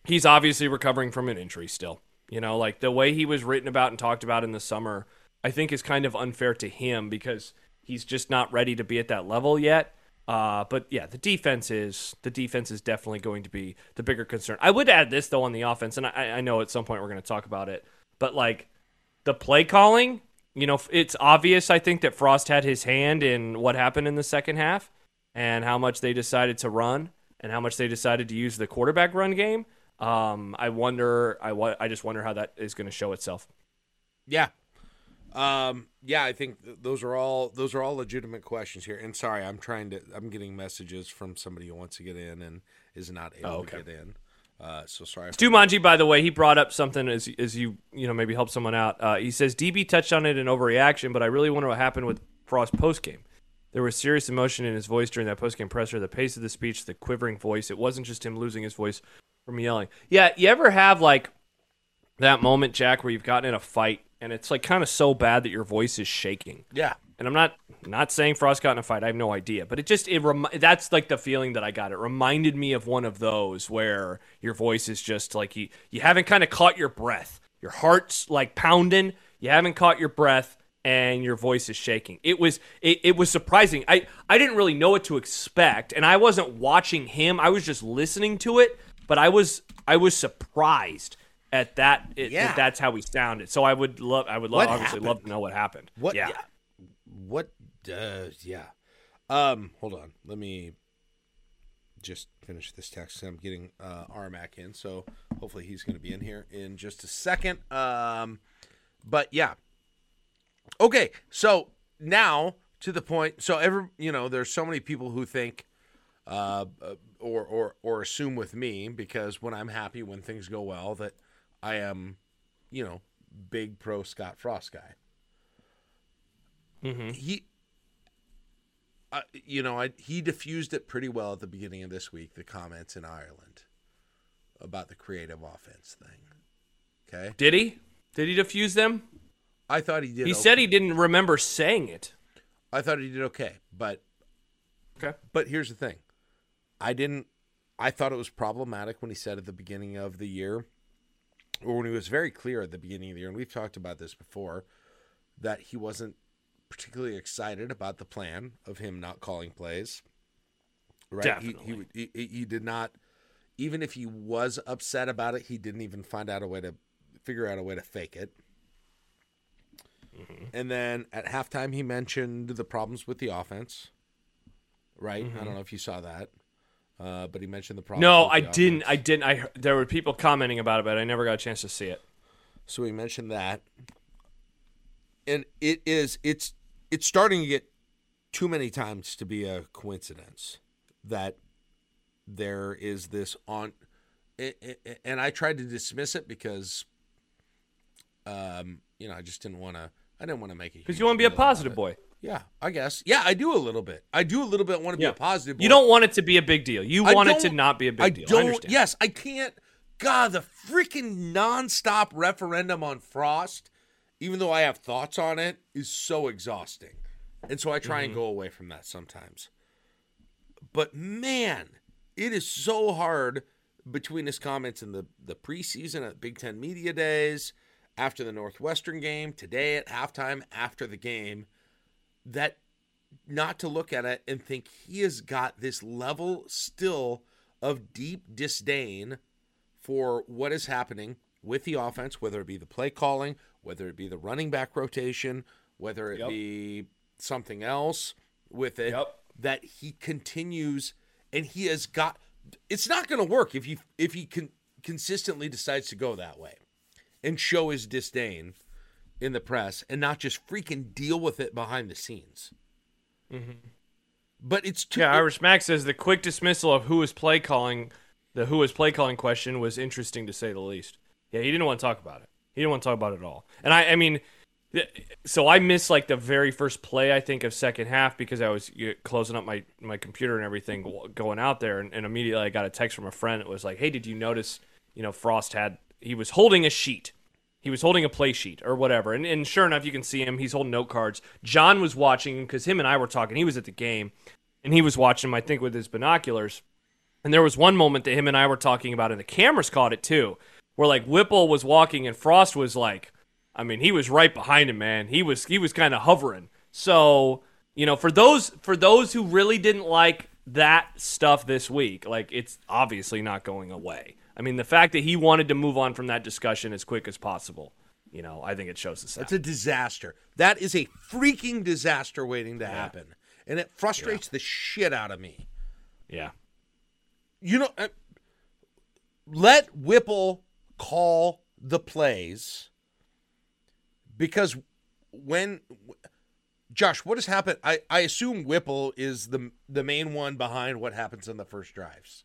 he's obviously recovering from an injury still. You know, like the way he was written about and talked about in the summer, I think is kind of unfair to him because he's just not ready to be at that level yet. Uh, but yeah, the defense is the defense is definitely going to be the bigger concern. I would add this though on the offense, and I, I know at some point we're going to talk about it, but like the play calling, you know, it's obvious. I think that Frost had his hand in what happened in the second half and how much they decided to run and how much they decided to use the quarterback run game. Um, I wonder. I I just wonder how that is going to show itself. Yeah. Um, yeah, I think th- those are all those are all legitimate questions here. And sorry, I'm trying to I'm getting messages from somebody who wants to get in and is not able Oh, okay. to get in. Uh, so sorry. Stu Manji, by the way, he brought up something as as you you know maybe help someone out. Uh, he says DB touched on it in overreaction, but I really wonder what happened with Frost post game. There was serious emotion in his voice during that post game presser. The pace of the speech, the quivering voice. It wasn't just him losing his voice from yelling. Yeah, you ever have like that moment, Jack, where you've gotten in a fight and it's like kind of so bad that your voice is shaking. Yeah. And I'm not not saying Frost got in a fight. I have no idea, but it just it remi- that's like the feeling that I got. It reminded me of one of those where your voice is just like you you haven't kind of caught your breath. Your heart's like pounding. You haven't caught your breath, and your voice is shaking. It was it, it was surprising. I I didn't really know what to expect, and I wasn't watching him. I was just listening to it, but I was I was surprised at that. It, Yeah. that's how he sounded. So I would love I would love What obviously love to know what happened. What? Yeah. What? Uh, yeah. Um. Hold on. Let me just finish this text. I'm getting uh, Armac in, so hopefully he's going to be in here in just a second. Um. But yeah. Okay. So now to the point. So every you know, there's so many people who think. Uh, or, or or assume with me because when I'm happy when things go well that I am, you know, big pro Scott Frost guy Mm-hmm. he uh, you know I, he diffused it pretty well at the beginning of this week the comments in ireland about the creative offense thing okay Did he? Did he diffuse them? i thought he did He okay. said he didn't remember saying it. i thought he did okay but Okay. but here's the thing i didn't i thought it was problematic when he said at the beginning of the year or when he was very clear at the beginning of the year and we've talked about this before that he wasn't particularly excited about the plan of him not calling plays right? He, he, he, he did not even if he was upset about it he didn't even find out a way to figure out a way to fake it. Mm-hmm. and then at halftime he mentioned the problems with the offense right? Mm-hmm. i don't know if you saw that uh, but he mentioned the problem. No, with I didn't. I didn't. I there were people commenting about it, but I never got a chance to see it. So we mentioned that, and it is it's it's starting to get too many times to be a coincidence that there is this on, a- a- and I tried to dismiss it because, um, you know, I just didn't want to. I didn't want to make it Because you want to be a positive boy. Yeah, I guess. Yeah, I do a little bit. I do a little bit want to Yeah. be a positive. You don't want it to be a big deal. You I want it to don't- be a big I deal. I don't. understand. yes, I can't. God, the freaking nonstop referendum on Frost, even though I have thoughts on it, is so exhausting, and so I try Mm-hmm. and go away from that sometimes. But man, it is so hard between his comments in the the preseason at Big Ten media days, after the Northwestern game, today at halftime, after the game, that not to look at it and think he has got this level still of deep disdain for what is happening with the offense, whether it be the play calling, whether it be the running back rotation, whether it Yep. be something else with it, Yep. that he continues and he has got it's not going to work if you if he can consistently decides to go that way and show his disdain in the press and not just freaking deal with it behind the scenes. Mm-hmm. But it's too. Yeah, Irish Max says the quick dismissal of who was play calling, the who was play calling question was interesting to say the least. Yeah, he didn't want to talk about it. He didn't want to talk about it at all. And I, I mean, so I missed like the very first play I think of second half because I was closing up my my computer and everything going out there, and, and immediately I got a text from a friend. It was like, "Hey, did you notice? You know, Frost had he was holding a sheet." He was holding a play sheet or whatever. And, and sure enough, you can see him. He's holding note cards. John was watching him because him and I were talking. He was at the game and he was watching him, I think, with his binoculars. And there was one moment that him and I were talking about, and the cameras caught it too, where like Whipple was walking and Frost was like, I mean, he was right behind him, man. He was he was kind of hovering. So you know, for those for those who really didn't like that stuff this week, like it's obviously not going away. I mean, the fact that he wanted to move on from that discussion as quick as possible, you know, I think it shows the That's South. a disaster. That is a freaking disaster waiting to happen. And it frustrates the shit out of me. Yeah. You know, uh, let Whipple call the plays because when Josh, what has happened? I, I assume Whipple is the the main one behind what happens in the first drives.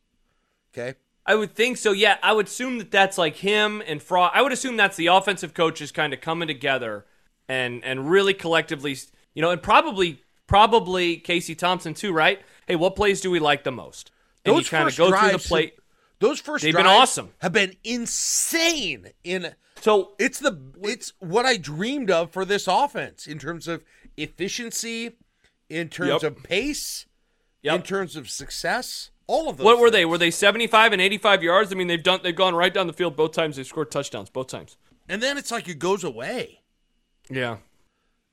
Okay. I would think so. Yeah, I would assume that that's like him and Frost. I would assume that's the offensive coaches kind of coming together and and really collectively, you know, and probably probably Casey Thompson too, right? Hey, what plays do we like the most? And Those kind of first go through the plate. Those first They've been awesome. Have been insane in So It's the it's what I dreamed of for this offense in terms of efficiency, in terms Yep. of pace, Yep. in terms of success. All of those. what were they? Were they 75 and 85 yards? I mean, they've done they've gone right down the field both times. They've scored touchdowns both times. And then it's like it goes away. Yeah.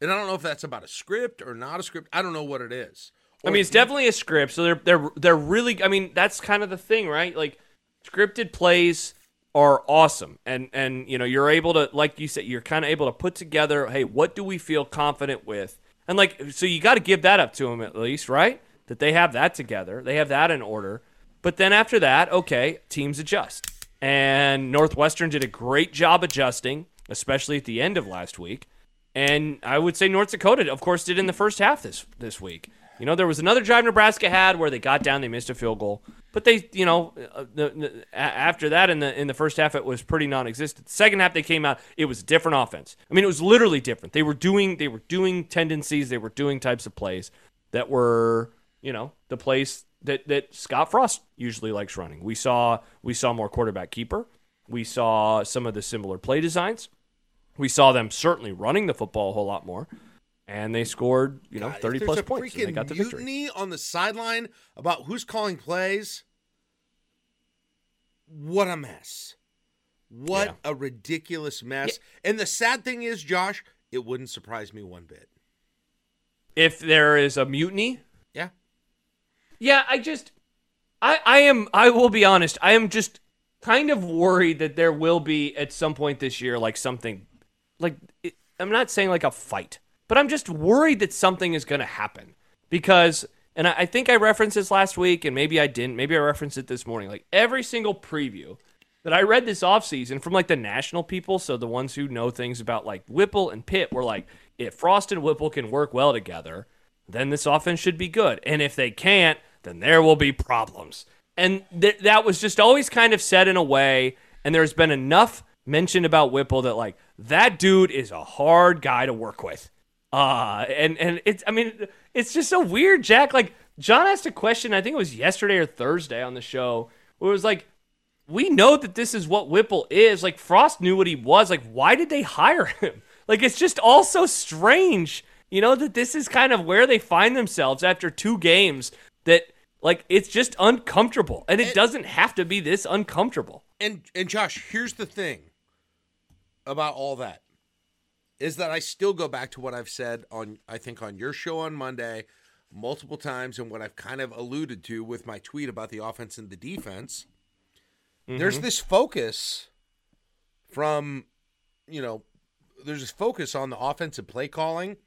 And I don't know if that's about a script or not a script. I don't know what it is. I mean, it's definitely a script. So they're they're they're really. I mean, that's kind of the thing, right? Like scripted plays are awesome, and and you know you're able to, like you said, you're kind of able to put together. Hey, what do we feel confident with? And like, so you got to give that up to them at least, right? That they have that together, they have that in order. But then after that, okay, teams adjust, and Northwestern did a great job adjusting, especially at the end of last week. And I would say North Dakota, of course, did in the first half this this week. You know, there was another drive Nebraska had where they got down, they missed a field goal, but they, you know, uh, the, the, after that in the in the first half it was pretty non-existent. Second half they came out, it was a different offense. I mean, it was literally different. They were doing they were doing tendencies, they were doing types of plays that were, you know, the place that that Scott Frost usually likes running. We saw we saw more quarterback keeper. We saw some of the similar play designs. We saw them certainly running the football a whole lot more, and they scored you know God, thirty plus points. And they got the victory. mutiny on the sideline about who's calling plays. What a mess! What Yeah. a ridiculous mess! And the sad thing is, Josh, it wouldn't surprise me one bit. If there is a mutiny, Yeah, I just, I I am I will be honest, I am just kind of worried that there will be at some point this year like something, like it, I'm not saying like a fight, but I'm just worried that something is going to happen because. And I I think I referenced this last week, and maybe I didn't. Maybe I referenced it this morning. Like every single preview that I read this offseason from like the national people, so the ones who know things about like Whipple and Pitt were like, if Frost and Whipple can work well together, then this offense should be good. And if they can't, then there will be problems. And th- that was just always kind of said in a way. And there's been enough mentioned about Whipple that like that dude is a hard guy to work with. Uh, and and it's I mean it's just so weird, Jack. Like John asked a question, I think it was yesterday or Thursday on the show, where it was like, we know that this is what Whipple is. Like Frost knew what he was. Like, why did they hire him? Like, it's just all so strange, you know, that this is kind of where they find themselves after two games. That like it's just uncomfortable, and it doesn't have to be this uncomfortable. and and Josh, here's the thing about all that is that I still go back to what I've said on I think on your show on Monday multiple times and what I've kind of alluded to with my tweet about the offense and the defense. There's mm-hmm. this focus from you know there's this focus on the offensive play calling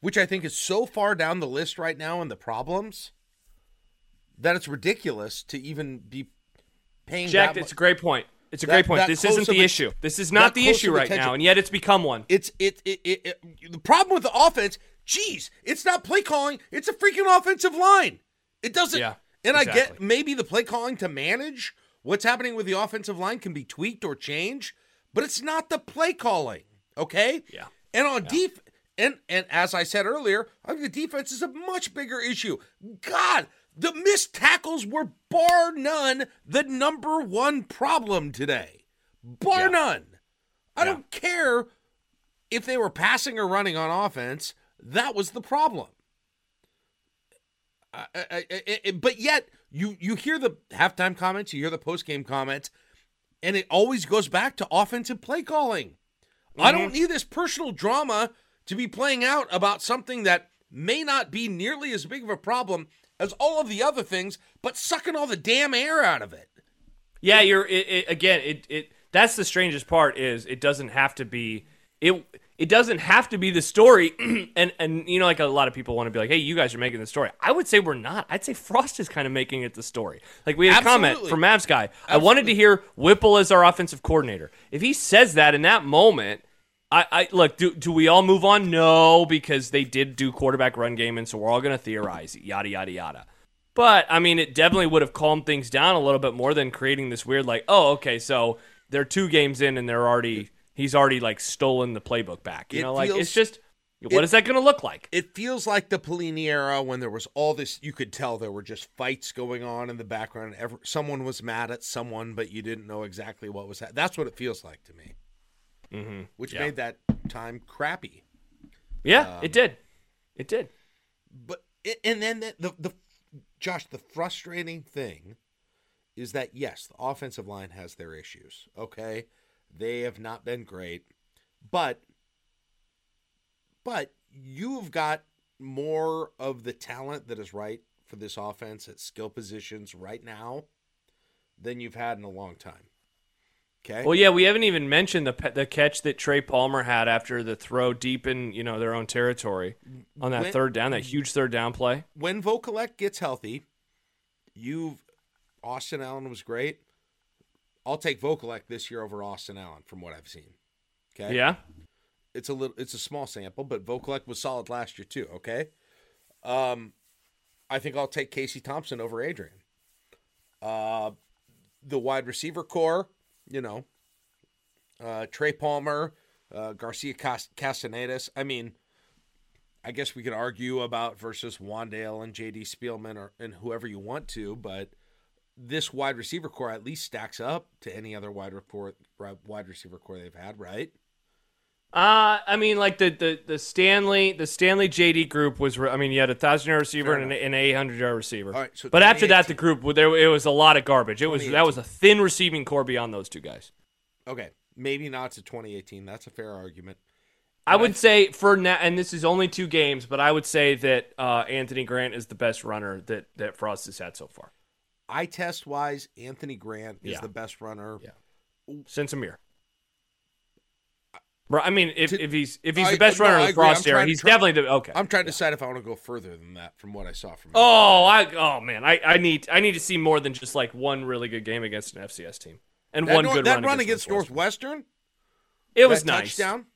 which I think is so far down the list right now in the problems that it's ridiculous to even be paying Jack, it's a great point. It's a That- great point. This isn't the a- issue. This is not the issue right attention. now, and yet it's become one. It's it, it, it, it the problem with the offense. Geez, it's not play calling. It's a freaking offensive line. It doesn't. Yeah, and I get maybe the play calling to manage what's happening with the offensive line can be tweaked or changed, but it's not the play calling. Okay. Yeah. And on def and and as I said earlier, I think the defense is a much bigger issue. God, the missed tackles were bar none the number one problem today. Bar Yeah. none. I Yeah. don't care if they were passing or running on offense. That was the problem. I, I, I, but yet you you hear the halftime comments, you hear the post game comments, and it always goes back to offensive play calling. I don't mm-hmm. need this personal drama to be playing out about something that may not be nearly as big of a problem as all of the other things, but sucking all the damn air out of it. Yeah, you're it, it, again. It it that's the strangest part is it doesn't have to be it. It doesn't have to be the story, and and you know like a lot of people want to be like, hey, you guys are making the story. I would say we're not. I'd say Frost is kind of making it the story. Like we had a comment from Mavs guy. I wanted to hear Whipple as our offensive coordinator. If he says that in that moment. I, I look. Do do we all move on? No, because they did do quarterback run game, and so we're all going to theorize yada yada yada. But I mean, it definitely would have calmed things down a little bit more than creating this weird like, oh, okay, so they're two games in and they're already he's already like stolen the playbook back. You It know, like feels- it's just what is that going to look like? It feels like the Pelini era when there was all this. You could tell there were just fights going on in the background. Ever, someone was mad at someone, but you didn't know exactly what was. Ha- That's what it feels like to me. Mm-hmm. Which Yeah. made that time crappy. Yeah, Um, it did. It did. But and then the, the the Josh, the frustrating thing is that yes, the offensive line has their issues. Okay, they have not been great, but but you've got more of the talent that is right for this offense at skill positions right now than you've had in a long time. Okay. Well, yeah, we haven't even mentioned the pe- the catch that Trey Palmer had after the throw deep in you know their own territory on that When- third down, that huge third down play. when Vokolek gets healthy, you've Austin Allen was great. I'll take Vokolek this year over Austin Allen from what I've seen. Okay. Yeah, It's a little it's a small sample, but Vokolek was solid last year too, okay? Um I think I'll take Casey Thompson over Adrian. Uh the wide receiver core, you know, uh Trey Palmer, uh Garcia Cas- Castanedas. I mean, I guess we could argue about versus Wandale and JD Spielman or and whoever you want to, but this wide receiver core at least stacks up to any other wide report wide receiver core they've had, right? Uh, I mean, like the, the, the Stanley the Stanley JD group was. re- I mean, you had a thousand yard receiver and an, eight hundred yard receiver. All right, so but after that, the group there it was a lot of garbage. It was that was a thin receiving core beyond those two guys. Okay, maybe not to 2018. That's a fair argument. I would say for now, and this is only two games, but I would say that uh, Anthony Grant is the best runner that that Frost has had so far Eye test wise, Anthony Grant is Yeah. the best runner. Yeah. since Ameer. Bro, I mean, if, To- if he's if he's I- the best no, runner in the Frost era, he's try- definitely the, okay. I'm trying to decide if I want to go further than that from what I saw from him. Oh, I oh man, I, I need I need to see more than just like one really good game against an FCS team and that, one Nor- good that run, run against, against Northwestern. It was nice. touchdown.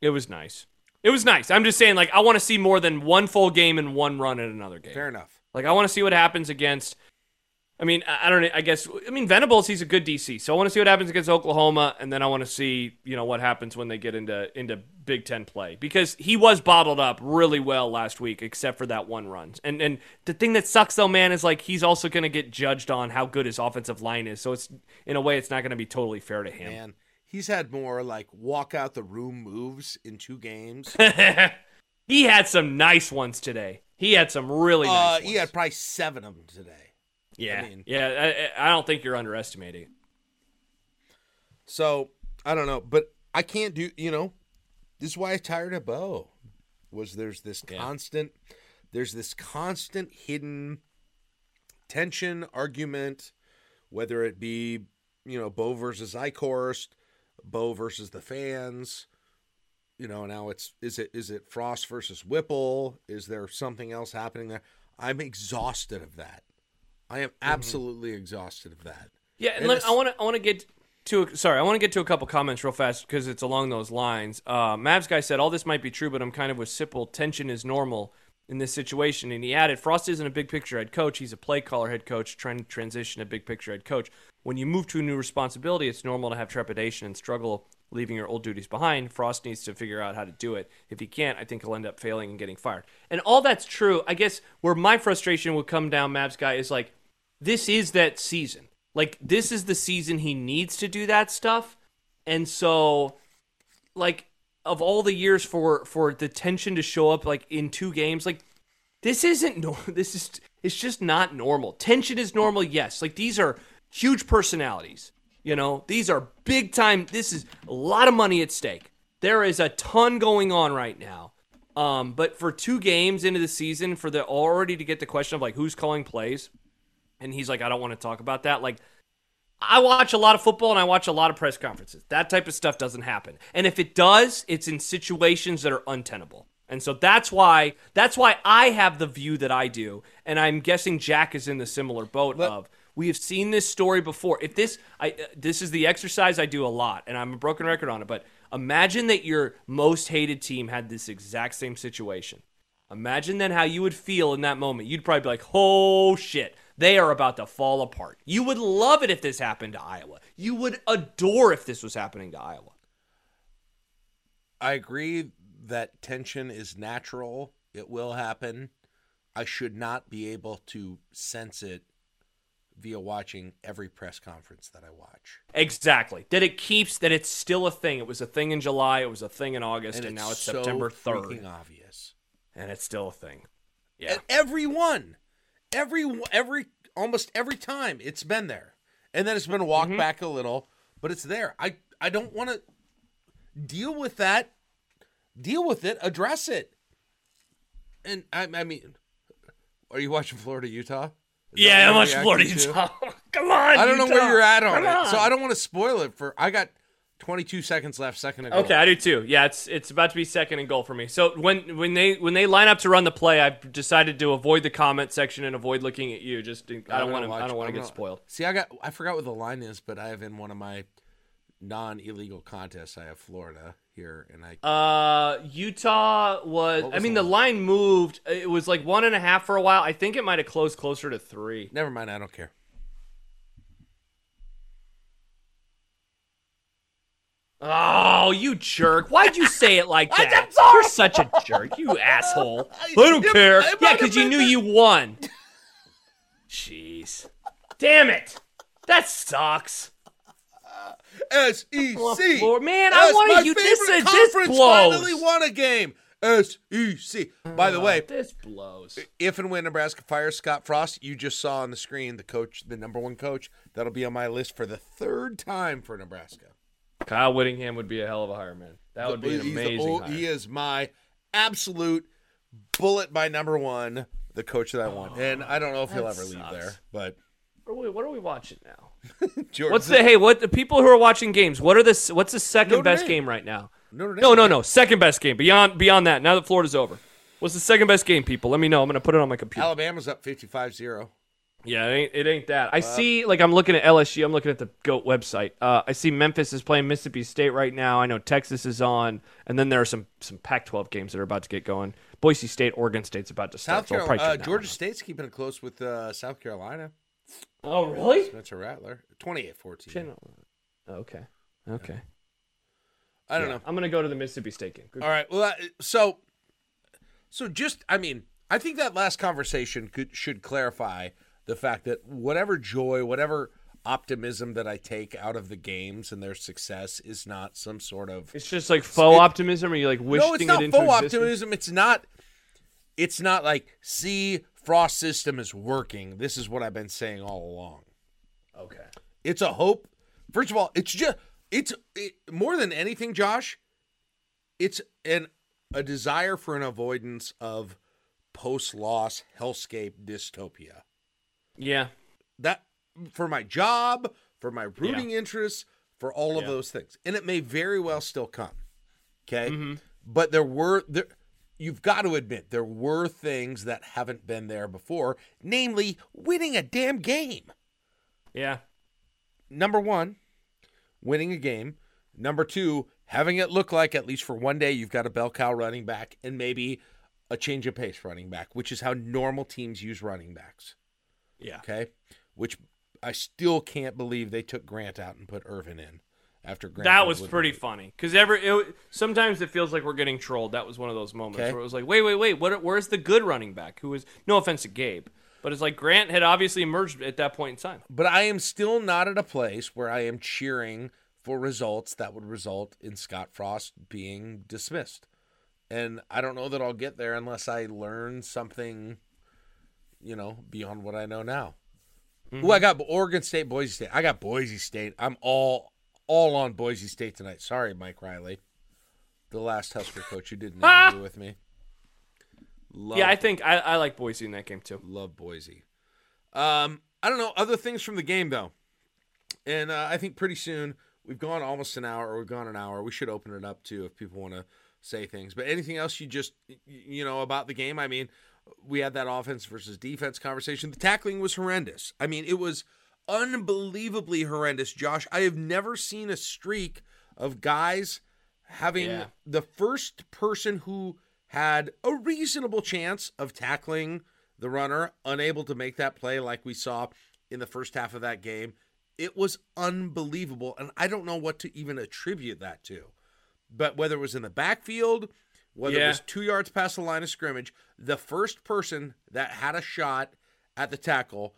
It was nice. It was nice. I'm just saying, like, I want to see more than one full game and one run in another game. Fair enough. Like, I want to see what happens against. I mean, I don't. know, I guess. I mean, Venables. He's a good DC, so I want to see what happens against Oklahoma, and then I want to see, you know, what happens when they get into into Big Ten play because he was bottled up really well last week, except for that one run. And and the thing that sucks though, man, is like he's also going to get judged on how good his offensive line is. So it's in a way, it's not going to be totally fair to him. Man, he's had more like walk out the room moves in two games. he had some nice ones today. He had some really uh, nice he had probably seven of them today. Yeah, I mean- yeah. I, I don't think you're underestimating. So I don't know, but I can't do. You know, this is why I tired of Bo. Was there's this Yeah. constant, there's this constant hidden tension argument, whether it be you know Bo versus Eichorst, Bo versus the fans. You know, now it's is it is it Frost versus Whipple? Is there something else happening there? I'm exhausted of that. I am absolutely exhausted of that. Yeah, and And look, I want to I want to get to sorry, I want to get to a couple comments real fast because it's along those lines. Uh, Mavs guy said all this might be true, but I'm kind of with Sipple. Tension is normal in this situation, and he added, Frost isn't a big picture head coach; he's a play caller head coach trying to transition a big picture head coach. When you move to a new responsibility, it's normal to have trepidation and struggle leaving your old duties behind. Frost needs to figure out how to do it. If he can't, I think he'll end up failing and getting fired. And all that's true. I guess where my frustration would come down, Mavs guy, is like this is that season. Like this is the season he needs to do that stuff. And so like of all the years for for the tension to show up like in two games, like this isn't no this is it's just not normal. Tension is normal, yes. Like these are huge personalities. You know, these are big time this is a lot of money at stake. There is a ton going on right now. Um, but for two games into the season, for the already to get the question of like who's calling plays, and he's like, I don't want to talk about that. Like, I watch a lot of football and I watch a lot of press conferences. That type of stuff doesn't happen. And if it does, it's in situations that are untenable. And so that's why that's why I have the view that I do. And I'm guessing Jack is in the similar boat of we have seen this story before. If this I uh, this is the exercise I do a lot and I'm a broken record on it, but imagine that your most hated team had this exact same situation. Imagine then how you would feel in that moment. You'd probably be like, oh shit, they are about to fall apart. You would love it if this happened to Iowa. You would adore if this was happening to Iowa. I agree that tension is natural. It will happen. I should not be able to sense it via watching every press conference that I watch. Exactly. That it keeps, that it's still a thing. It was a thing in July, it was a thing in August, and, it's now it's so September 3rd. obvious. And it's still a thing. Yeah. And every one, every every almost every time it's been there, and then it's been walked Mm-hmm. back a little, but it's there. I I don't want to deal with that deal with it, address it. And I, I mean, are you watching Florida Utah? Is Yeah, I'm watching Florida? Utah. Come on. I don't know where you're at on Come it, so. I don't want to spoil it. For I got 22 seconds left, second ago. Okay, I do too. Yeah, it's it's about to be second and goal for me. So when when they when they line up to run the play, I've decided to avoid the comment section and avoid looking at you. Just to- I don't want gonna I don't want to get spoiled. See, I got I forgot what the line is, but I have in one of my non-illegal contests. I have Florida here, and I Uh, Utah was. What I mean, the the line moved. It was like one and a half for a while. I think it might have closed closer to three. never mind. I don't care. Oh, you jerk! Why'd you say it like that? You're such a jerk, you asshole. I don't care. Yeah, because you knew you won. Jeez, damn it! That sucks. S E C. Lord, man, I wanted you- this- favorite this blows. finally won a game. S E C. By the oh, way, this blows. if and when Nebraska fires Scott Frost, you just saw on the screen the coach, the number one coach. That'll be on my list for the third time for Nebraska. Kyle Whittingham would be a hell of a hire, man. That would be an amazing o- hire. He is my absolute bullet by number one, the coach that I want. And I don't know if he'll ever leave there, but What are we, what are we watching now? What's the hey? What the people who are watching games? What are the what's the second Notre best Dame. game right now? Notre Dame. No, no, no. Second best game. Beyond beyond that. Now that Florida's over, what's the second best game? People, let me know. I'm gonna put it on my computer. Alabama's up 55-0. Yeah, it ain't, it ain't that. I see. Like I'm looking at LSU. I'm looking at the Goat website. Uh, I see Memphis is playing Mississippi State right now. I know Texas is on, and then there are some some Pac-12 games that are about to get going. Boise State, Oregon State's about to start. South so Carolina, uh, Georgia State's keeping it close with uh, South Carolina. Oh, really? Spencer Rattler, 28-14. Channel- Okay. Okay. I don't Yeah, know. I'm gonna go to the Mississippi State game. Good All right. Well, uh, so so just I mean, I think that last conversation could should clarify the fact that whatever joy, whatever optimism that I take out of the games and their success is not some sort of It's just like faux It- optimism, or you like wishing No, it's not into faux existence? optimism. It's not it's not like see Frost system is working. This is what I've been saying all along. Okay. It's a hope. First of all, it's just it's it, more than anything, Josh. It's an a desire for an avoidance of post-loss hellscape dystopia. Yeah. That for my job, for my rooting interests, for all of Yeah. those things, and it may very well still come. Okay, Mhm. but there were there. You've got to admit there were things that haven't been there before, namely winning a damn game. Yeah. number one, winning a game. Number two, having it look like at least for one day you've got a bell cow running back and maybe a change of pace running back, which is how normal teams use running backs. Yeah. Okay, which I still can't believe they took Grant out and put Ervin in after Grant. That was pretty funny because every it, sometimes it feels like we're getting trolled. That was one of those moments Okay. where it was like, wait, wait, wait, what? Where's the good running back? Who is no offense to Gabe, but it's like Grant had obviously emerged at that point in time. But I am still not at a place where I am cheering for results that would result in Scott Frost being dismissed. And I don't know that I'll get there unless I learn something, you know, beyond what I know now. Ooh, I got Oregon State, Boise State. I got Boise State. I'm all all on Boise State tonight. Sorry, Mike Riley, the last Husker coach who didn't interview with me. Love, Yeah, I think I, I like Boise in that game too. love Boise. Um, I don't know other things from the game though, and uh, I think pretty soon we've gone almost an hour, or we've gone an hour. We should open it up too if people want to say things. But anything else you just you know about the game? I mean, we had that offense versus defense conversation. The tackling was horrendous. I mean, it was unbelievably horrendous. Josh, I have never seen a streak of guys having Yeah. the first person who had a reasonable chance of tackling the runner unable to make that play like we saw in the first half of that game. It was unbelievable. And I don't know what to even attribute that to. But whether it was in the backfield, whether it was two yards past the line of scrimmage, the first person that had a shot at the tackle,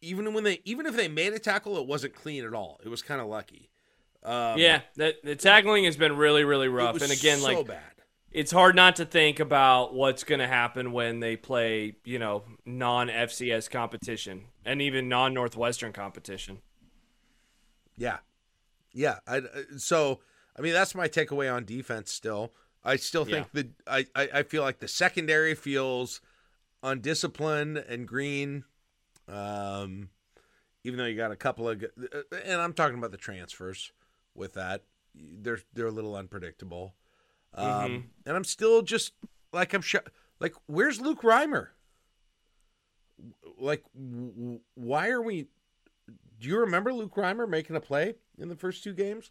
even when they even if they made a tackle, it wasn't clean at all. It was kind of lucky. Um, yeah, that the tackling has been really, really rough. And again, so like bad. it's hard not to think about what's going to happen when they play, you know, non FCS competition and even non Northwestern competition. Yeah, yeah. I, uh, so I mean that's my takeaway on defense. Still, I still think that I, I feel like the secondary feels undisciplined and green. Um, even though you got a couple of, uh, and I'm talking about the transfers with that, they're they're a little unpredictable. Um, Mhm. and I'm still just like I'm sh- like, where's Luke Reimer? Like, w- w- why are we? Do you remember Luke Reimer making a play in the first two games?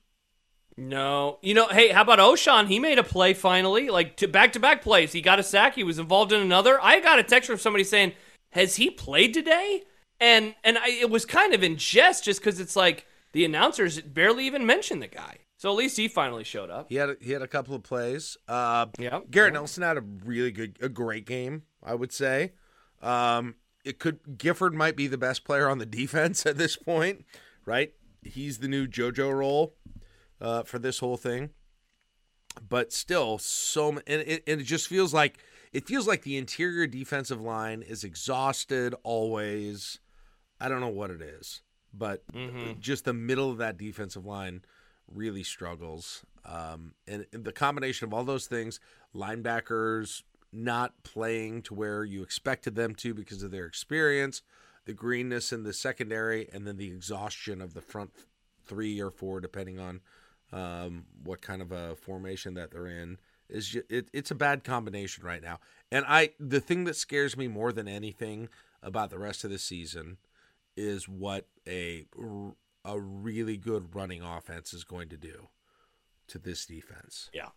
No, you know, hey, how about Oshan? He made a play finally, like to back to back plays. He got a sack. He was involved in another. I got a text from somebody saying, "Has he played today?" And and I, it was kind of in jest, just because it's like the announcers barely even mentioned the guy. So at least he finally showed up. He had a, he had a couple of plays. Uh, Yeah, Garrett Nelson had a really good, a great game, I would say. Um, it could Gifford might be the best player on the defense at this point, right? He's the new JoJo role uh, for this whole thing. But still, so and it, and it just feels like it feels like the interior defensive line is exhausted always. I don't know what it is, but Mhm. just the middle of that defensive line really struggles. Um, and, and the combination of all those things, linebackers not playing to where you expected them to because of their experience, the greenness in the secondary, and then the exhaustion of the front three or four, depending on um, what kind of a formation that they're in, is ju- it, it's a bad combination right now. And I, the thing that scares me more than anything about the rest of the season is what a a really good running offense is going to do to this defense. Yeah.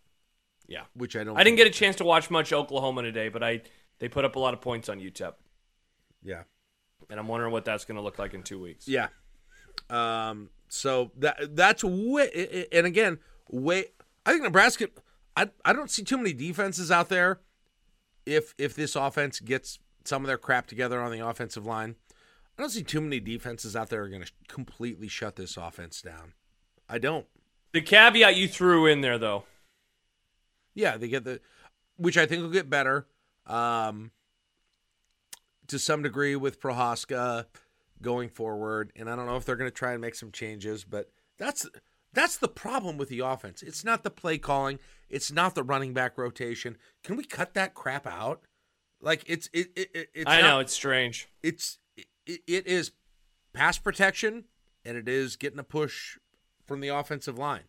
Yeah. Which I don't. I didn't get a chance to watch much Oklahoma today, but I they put up a lot of points on UTEP, Yeah. and I'm wondering what that's going to look like in two weeks. Yeah. Um. So that that's way. And again, way. I think Nebraska. I I don't see too many defenses out there. If if this offense gets some of their crap together on the offensive line, I don't see too many defenses out there are going to completely shut this offense down. I don't. The caveat you threw in there, though, Yeah, they get the, which I think will get better, um, to some degree with Prochazka going forward. And I don't know if they're going to try and make some changes, but that's that's the problem with the offense. It's not the play calling. It's not the running back rotation. Can we cut that crap out? Like it's it, it, it it's I not- know it's strange. it's it, it is pass protection and it is getting a push from the offensive line.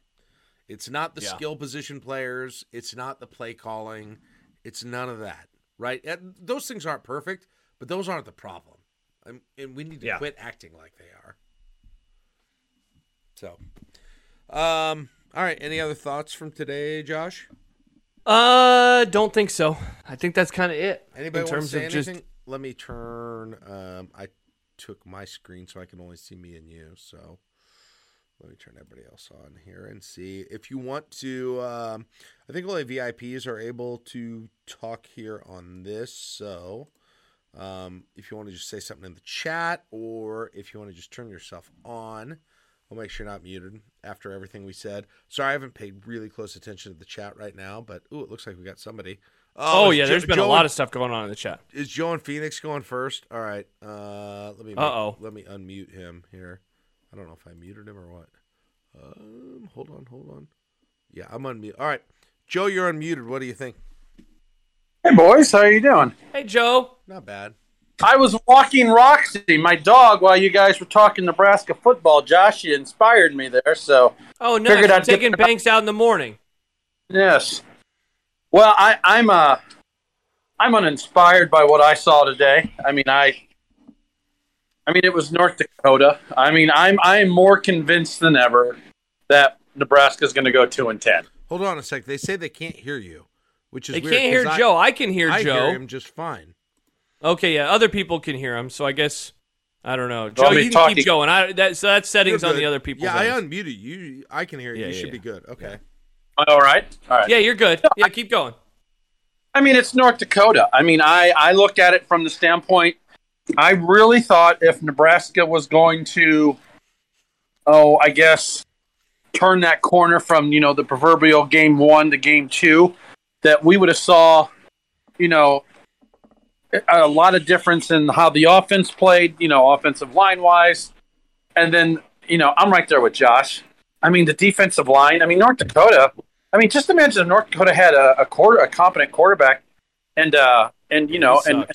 It's not the Yeah. skill position players. It's not the play calling. It's none of that, right? And those things aren't perfect, but those aren't the problem. And, and we need to Yeah. quit acting like they are. So, um, all right. Any other thoughts from today, Josh? Uh, don't think so. I think that's kind of it Anybody in terms say of just. anything? Let me turn. Um, I took my screen so I can only see me and you. So let me turn everybody else on here and see if you want to. Um, I think only VIPs are able to talk here on this. So um, if you want to just say something in the chat, or if you want to just turn yourself on. We'll make sure you're not muted after everything we said. Sorry, I haven't paid really close attention to the chat right now, but ooh, it looks like we got somebody. Oh, is yeah, Jo- there's been a lot of stuff going on in the chat. is Joe and Phoenix going first? All right. Uh, let me. Uh-oh. Let me unmute him here. I don't know if I muted him or what. Um, hold on, hold on. Yeah, I'm unmuted. All right, Joe, you're unmuted. What do you think? Hey boys, how you doing? Hey, Joe. Not bad. I was walking Roxy, my dog, while you guys were talking Nebraska football. Josh, you inspired me there. So Oh, no, Figured I'm I'd get- taking Banks out in the morning. yes. Well, I, I'm uh, I'm uninspired by what I saw today. I mean, I, I mean, it was North Dakota. I mean, I'm I'm more convinced than ever that Nebraska's going to go two and ten. Hold on a sec. They say they can't hear you, which is They weird. can't hear I- Joe. I can hear I Joe. hear him just fine. Okay, yeah, other people can hear him, so I guess I don't know. Joe, I you can keep going. I that so that's settings on the other people. Yeah, I unmuted you. I can hear you. Yeah, you yeah, should yeah. be good. Okay. All right, all right. Yeah, you're good. Yeah, keep going. I mean, it's North Dakota. I mean, I, I looked at it from the standpoint, I really thought if Nebraska was going to, oh, I guess, turn that corner from, you know, the proverbial game one to game two, that we would have saw, you know, a lot of difference in how the offense played, you know, offensive line wise. And then, you know, I'm right there with Josh. I mean, the defensive line, I mean, North Dakota, I mean, just imagine if North Dakota had a, a quarter, a competent quarterback, and uh, and you know, He and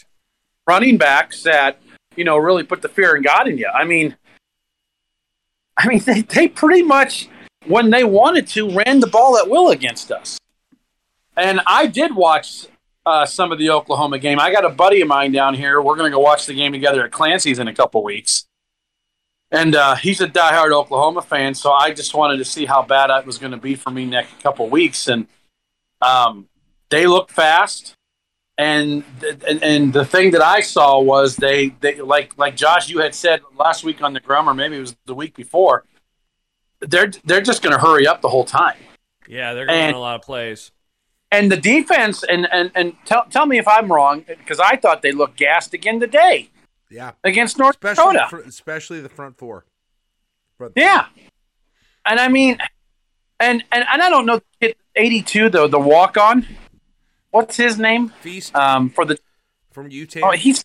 running backs that you know really put the fear in God in you. I mean, I mean, they they pretty much when they wanted to ran the ball at will against us. And I did watch uh, some of the Oklahoma game. I got a buddy of mine down here. We're going to go watch the game together at Clancy's in a couple weeks. And uh, he's a diehard Oklahoma fan, so I just wanted to see how bad it was going to be for me next couple weeks. And um, they look fast, and, and and the thing that I saw was they they like like Josh, you had said last week on the Grum, or maybe it was the week before. They're they're just going to hurry up the whole time Yeah, they're going to run a lot of plays. And the defense and and and tell tell me if I'm wrong because I thought they looked gassed again today Yeah, against North especially the, Dakota. fr- especially the front four. Front Yeah, and I mean, and and and I don't know. Kid 82 though the walk on. What's his name? Feast Um, for the from UT. oh he's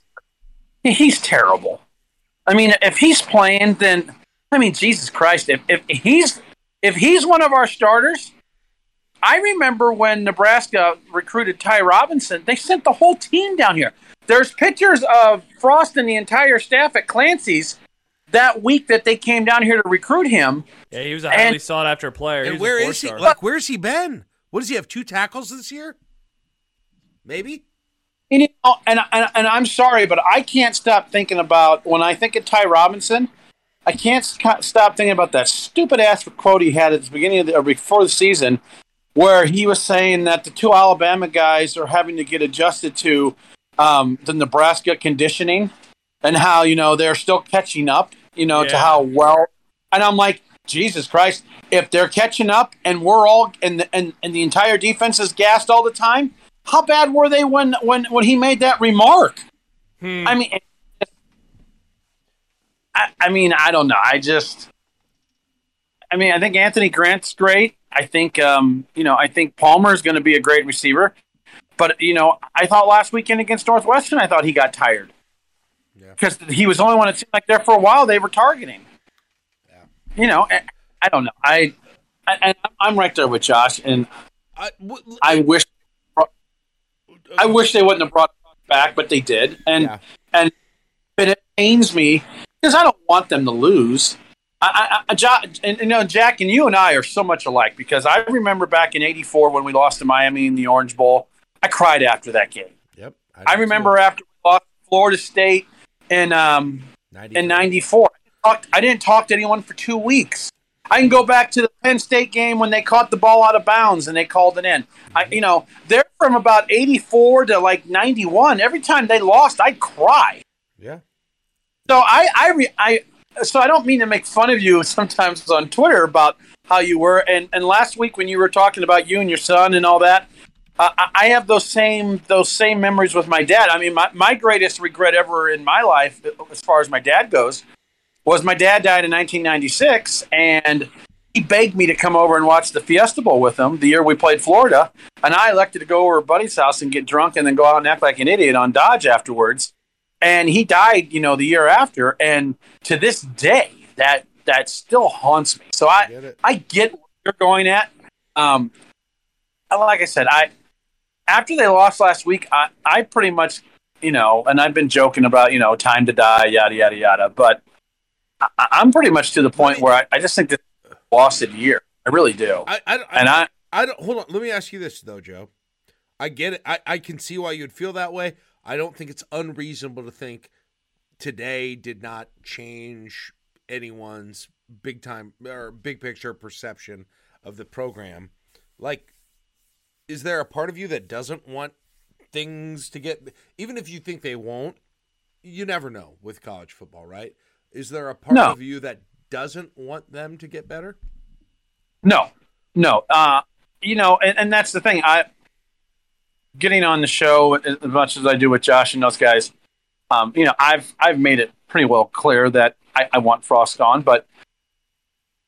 he's terrible. I mean, if he's playing, then I mean, Jesus Christ, if if he's if he's one of our starters. I remember when Nebraska recruited Ty Robinson, they sent the whole team down here. There's pictures of Frost and the entire staff at Clancy's that week that they came down here to recruit him. Yeah, he was a And- highly sought after player. He and where is he? four-star. Like, where's he been? What does he have? Two tackles this year? Maybe. And, you know, and, and, and I'm sorry, but I can't stop thinking about when I think of Ty Robinson. I can't st- stop thinking about that stupid ass quote he had at the beginning of the, or before the season, where he was saying that the two Alabama guys are having to get adjusted to um, the Nebraska conditioning, and how you know they're still catching up, you know, to how well. And I'm like, Jesus Christ, if they're catching up and we're all and the, and and the entire defense is gassed all the time, how bad were they when when when he made that remark? Hmm. I mean, I, I mean, I don't know. I just, I mean, I think Anthony Grant's great. I think, um, you know, I think Palmer is going to be a great receiver. But you know, I thought last weekend against Northwestern, I thought he got tired Yeah. because he was the only one. It seemed like there for a while they were targeting. You know, I, I don't know. I, I, and I'm right there with Josh, and I, w- I wish, I wish they wouldn't have brought back, but they did, and Yeah. and but it pains me because I don't want them to lose. I, I, I, and you know, Jack and you and I are so much alike because I remember back in '84 when we lost to Miami in the Orange Bowl. I cried after that game. Yep. I do remember too. after we lost to Florida State in um, 94. in '94. I, I didn't talk to anyone for two weeks. I can go back to the Penn State game when they caught the ball out of bounds and they called it in. I, you know, they're from about '84 to like '91. Every time they lost, I'd cry. Yeah. So I, I, re, I, so I don't mean to make fun of you sometimes on Twitter about how you were. And and last week when you were talking about you and your son and all that, uh, I- have those same those same memories with my dad. I mean, my my greatest regret ever in my life, as far as my dad goes, was my dad died in 1996, and he begged me to come over and watch the Fiesta Bowl with him the year we played Florida, and I elected to go over to Buddy's house and get drunk and then go out and act like an idiot on Dodge afterwards. And he died, you know, the year after, and to this day, that that still haunts me. So I Get. I get what you're going at. Um, like I said, I after they lost last week, I, I pretty much, you know, and I've been joking about, you know, time to die, yada yada yada. But I, I'm pretty much to the point where I, I just think this is a year. I really do. I, I, I, and I, I don't hold on. Let me ask you this though, Joe. I get it. I, I can see why you'd feel that way. I don't think it's unreasonable to think today did not change anyone's big time or big picture perception of the program. Like, is there a part of you that doesn't want things to get even if you think they won't? You never know with college football, right? Is there a part No. of you that doesn't want them to get better? No, no. Uh, you know, and, and that's the thing. I getting on the show as much as I do with Josh and those guys. Um, you know, I've I've made it pretty well clear that I, I want Frost on, but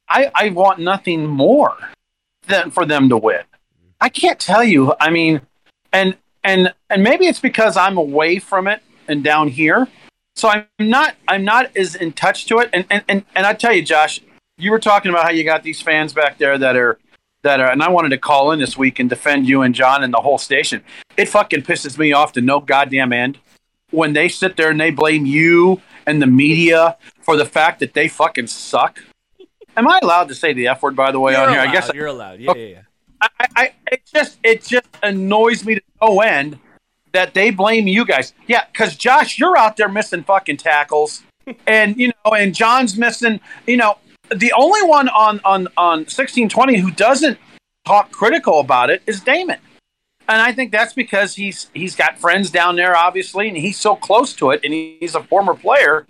I I want nothing more than for them to win. I can't tell you. I mean, and and and maybe it's because I'm away from it and down here, so I'm not I'm not as in touch to it. And and and, and I tell you, Josh, you were talking about how you got these fans back there that are that are, and I wanted to call in this week and defend you and John and the whole station. It fucking pisses me off to no goddamn end when they sit there and they blame you and the media for the fact that they fucking suck. Am I allowed to say the F word, by the way, You're on here? allowed, I guess you're allowed. Yeah, yeah, yeah. I, I, it just it just annoys me to no end that they blame you guys. Yeah, because Josh, you're out there missing fucking tackles, and you know, and John's missing. You know, the only one on on on sixteen twenty who doesn't talk critical about it is Damon, and I think that's because he's he's got friends down there, obviously, and he's so close to it, and he's a former player.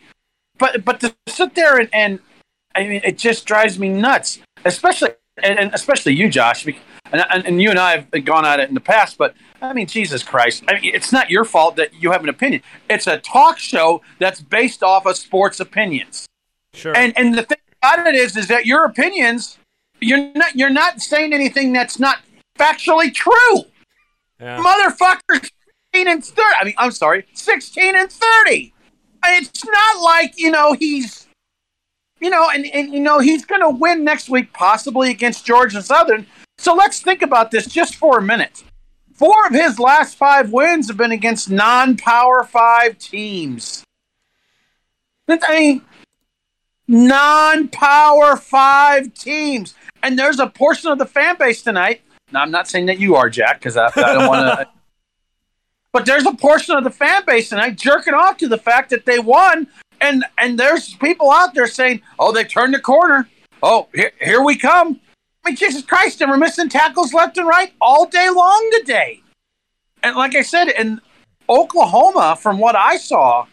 But but to sit there and, and I mean, it just drives me nuts, especially and, and especially you, Josh. And, and, and you and I have gone at it in the past, but I mean, Jesus Christ! I mean, it's not your fault that you have an opinion. It's a talk show that's based off of sports opinions. Sure. And and the thing about it is, is that your opinions, you're not you're not saying anything that's not factually true. yeah. Motherfucker, 16 and 30. I mean, I'm sorry, 16 and 30. It's not like, you know, he's, you know, and, and you know, he's going to win next week, possibly against Georgia Southern. So let's think about this just for a minute. Four of his last five wins have been against non power five teams. I mean, non power five teams. And there's a portion of the fan base tonight. Now, I'm not saying that you are, Jack, because I, I don't want to. But there's a portion of the fan base tonight jerking off to the fact that they won, and and there's people out there saying, "Oh, they turned the corner. Oh, here, here we come." I mean, Jesus Christ, they were missing tackles left and right all day long today. And like I said, in Oklahoma, from what I saw,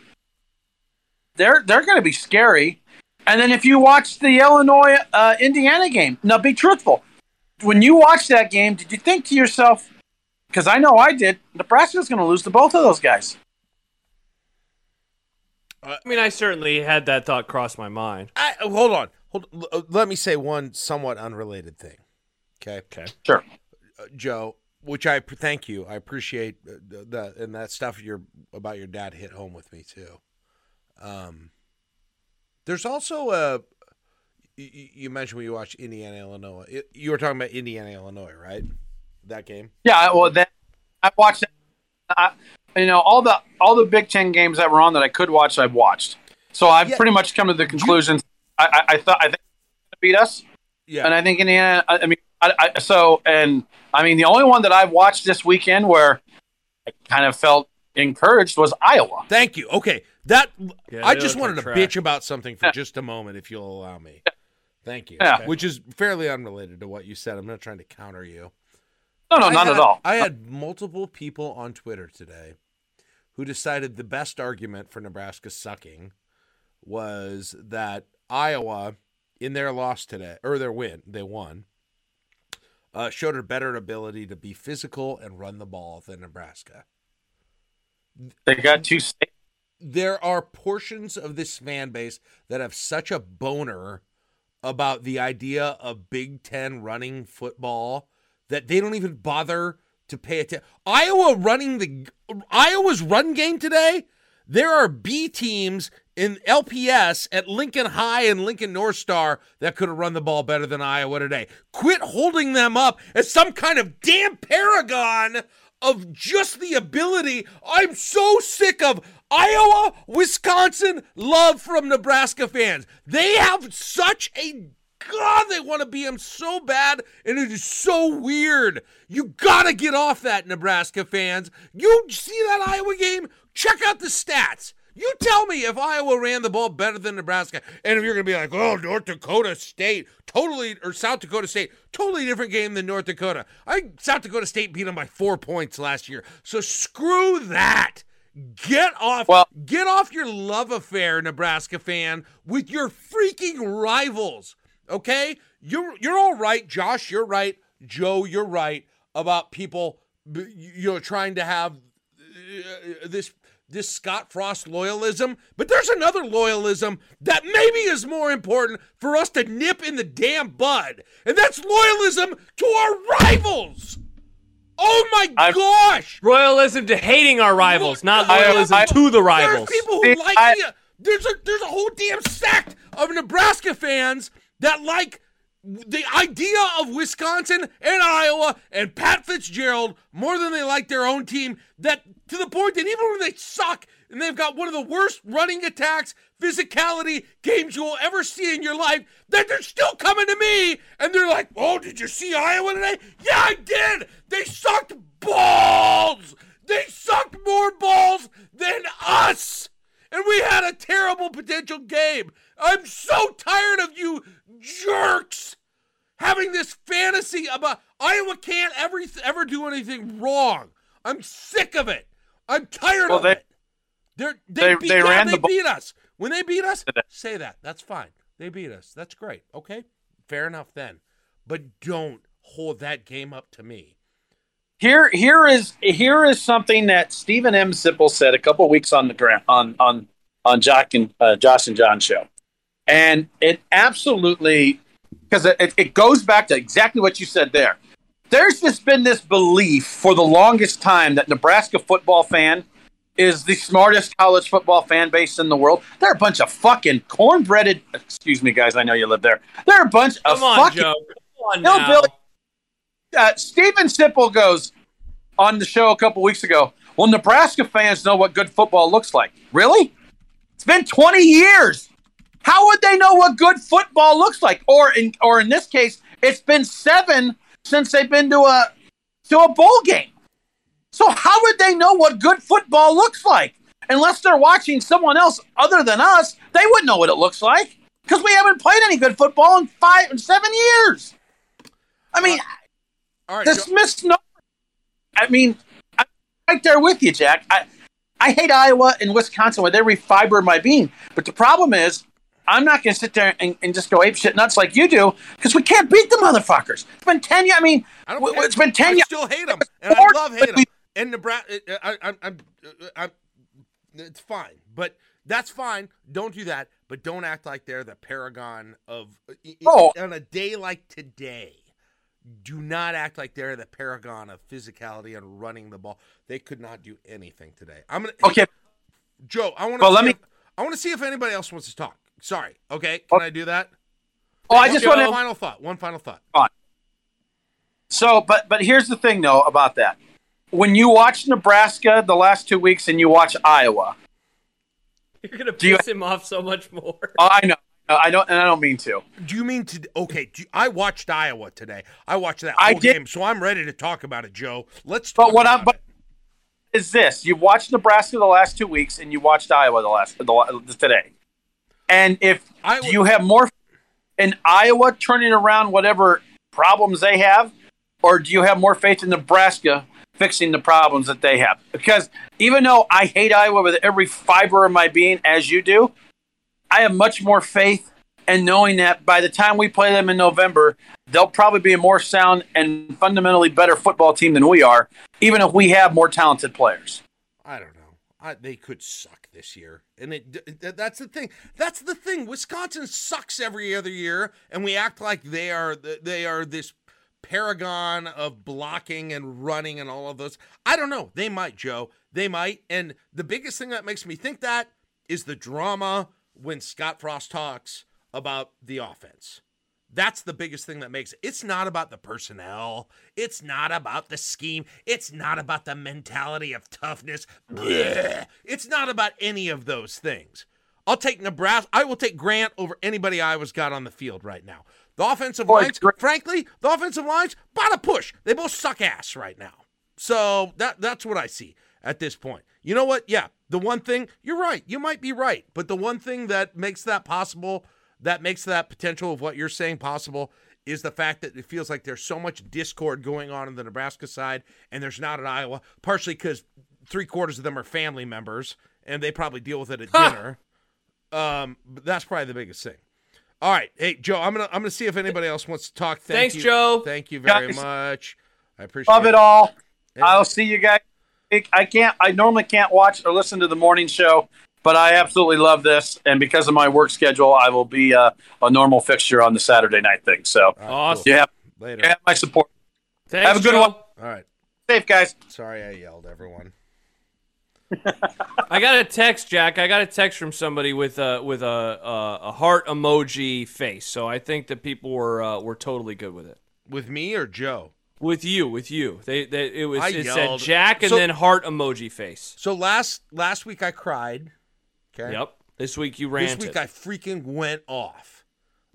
they're they're going to be scary. And then if you watch the Illinois uh, Indiana game, now be truthful. When you watch that game, did you think to yourself, because I know I did, Nebraska's going to lose to both of those guys? I mean, I certainly had that thought cross my mind. I, hold on. Hold. l- uh, Let me say one somewhat unrelated thing. Okay. Okay. Sure. uh, Joe, which I thank you. I appreciate uh, th- that and that stuff your about your dad hit home with me too. Um, there's also a you mentioned when you watched Indiana Illinois. You were talking about Indiana Illinois, right? That game. Yeah, well, then I watched. I, you know, all the all the Big Ten games that were on that I could watch, I've watched. So I've Yeah. pretty much come to the conclusion. I, I, I thought I think beat us, Yeah. and I think Indiana. I, I mean, I, I, so and I mean, the only one that I've watched this weekend where I kind of felt encouraged was Iowa. Thank you. Okay, that Yeah, I just wanted like to trash. bitch about something for Yeah. just a moment, if you'll allow me. Thank you. Yeah. Which is fairly unrelated to what you said. I'm not trying to counter you. No, no, I not had- at all. I had multiple people on Twitter today who decided the best argument for Nebraska sucking was that Iowa, in their loss today, or their win, they won, uh, showed a better ability to be physical and run the ball than Nebraska. They got two. State- There are portions of this fan base that have such a boner about the idea of Big Ten running football that they don't even bother to pay attention. Iowa running the Iowa's run game today. There are B teams in LPS at Lincoln High and Lincoln North Star that could have run the ball better than Iowa today. Quit holding them up as some kind of damn paragon of just the ability. I'm so sick of Iowa, Wisconsin love from Nebraska fans. They have such a God, they want to be him so bad, and it is so weird. You gotta get off that, Nebraska fans. You see that Iowa game? Check out the stats. You tell me if Iowa ran the ball better than Nebraska, and if you're gonna be like, oh, North Dakota State, totally, or South Dakota State, totally different game than North Dakota. I South Dakota State beat them by four points last year, so screw that. Get off Well- get off your love affair, Nebraska fan, with your freaking rivals. Okay? You're you're all right, Josh, you're right. Joe, you're right about people you know trying to have uh, this this Scott Frost loyalism, but there's another loyalism that maybe is more important for us to nip in the damn bud, and that's loyalism to our rivals. Oh my I'm- gosh! Royalism to hating our rivals, not loyalism I- to the rivals. There's rivals. people who like I- the, uh, there's a there's a whole damn sect of Nebraska fans that like the idea of Wisconsin and Iowa and Pat Fitzgerald more than they like their own team that to the point that even when they suck and they've got one of the worst running attacks, physicality games you will ever see in your life, that they're still coming to me and they're like, "Oh, did you see Iowa today?" Yeah, I did. They sucked balls. They sucked more balls than us. And we had a terrible potential game. I'm so tired of you jerks having this fantasy about Iowa can't ever ever do anything wrong. I'm sick of it. I'm tired Well, of they- it. They're, they they- beat, they yeah, ran they the beat us. When they beat us, Today. say that. That's fine. They beat us. That's great. Okay, fair enough then. But don't hold that game up to me. Here, here is here is something that Steven M. Sipple said a couple weeks on the ground on on on Jack and uh, Josh and John show, and it absolutely because it, it goes back to exactly what you said there. There's just been this belief for the longest time that Nebraska football fan is the smartest college football fan base in the world. They're a bunch of fucking cornbreaded. Excuse me, guys. I know you live there. They're a bunch of Come on, fucking Joe. Come on No, now. Billy. uh, Steven Sipple goes on the show a couple weeks ago. Well, Nebraska fans know what good football looks like. Really? It's been 20 years. How would they know what good football looks like? Or in or in this case, it's been seven since they've been to a to a bowl game. So how would they know what good football looks like? Unless they're watching someone else other than us, they wouldn't know what it looks like because we haven't played any good football in five in seven years. I mean, All right, this misnomer. I mean, I'm right there with you, Jack. I, I hate Iowa and Wisconsin with every fiber of my being. But the problem is, I'm not going to sit there and, and just go ape shit nuts like you do because we can't beat the motherfuckers. It's been 10 years. I mean, I don't it's been 10 years. I still hate them, and I love hating them. And Nebraska, I, I, I'm, uh, I'm, it's fine, but that's fine. Don't do that, but don't act like they're the paragon of. Oh. on a day like today, do not act like they're the paragon of physicality and running the ball. They could not do anything today. I'm gonna. hey, Okay. Joe. I want to. Well, let me- I want to see if anybody else wants to talk. Sorry. Okay. Can oh. I do that? Oh, I just want one final thought. One final thought. So, but but here's the thing though about that. When you watch Nebraska the last two weeks and you watch Iowa, You're gonna Do you- piss him off so much more. oh, I know, I don't, and I don't mean to. Do you mean to? Okay, do you- I watched Iowa today. I watched that I whole did- game, so I'm ready to talk about it, Joe. Let's. Talk But what I'm, but it. is this: you've watched Nebraska the last two weeks, and you watched Iowa the last the, la- today. And if I do you have more in Iowa turning around whatever problems they have, or do you have more faith in Nebraska fixing the problems that they have? Because even though I hate Iowa with every fiber of my being, as you do, I have much more faith in knowing that by the time we play them in November, they'll probably be a more sound and fundamentally better football team than we are, even if we have more talented players. I don't know. I, they could suck this year, and it, th- that's the thing. That's the thing. Wisconsin sucks every other year, and we act like they are they are this paragon of blocking and running and all of those. I don't know. They might, Joe. They might. And the biggest thing that makes me think that is the drama when Scott Frost talks about the offense. That's the biggest thing that makes it. It's not about the personnel. It's not about the scheme. It's not about the mentality of toughness. Blech. It's not about any of those things. I'll take Nebraska. I will take Grant over anybody Iowa's got on the field right now. The offensive Boy, lines, frankly, the offensive lines, about a push. They both suck ass right now. So that that's what I see at this point. You know what? Yeah, the one thing you're right. You might be right, but the one thing that makes that possible, that makes that potential of what you're saying possible, is the fact that it feels like there's so much discord going on in the Nebraska side, and there's not in Iowa. Partially because three quarters of them are family members, and they probably deal with it at dinner. Um, but that's probably the biggest thing. All right, hey Joe, I'm gonna I'm gonna see if anybody else wants to talk. Thank Thanks, you. Joe. Thank you very Guys. much. I appreciate Love it all. And- I'll see you guys. I can't. I normally can't watch or listen to the morning show, but I absolutely love this, and because of my work schedule, I will be uh, a normal fixture on the Saturday night thing. So Awesome. you have. Later. you have my support. Thanks, Have a good Joe. one. All right. Safe guys. Sorry I yelled, everyone. I got a text, Jack. I got a text from somebody with a with a a, a heart emoji face. So I think that people were uh, were totally good with it. With me or Joe? With you, with you. They, they it was I it yelled. said Jack and So- then heart emoji face. So last last week I cried. Okay. Yep. This week you ran This week I freaking went off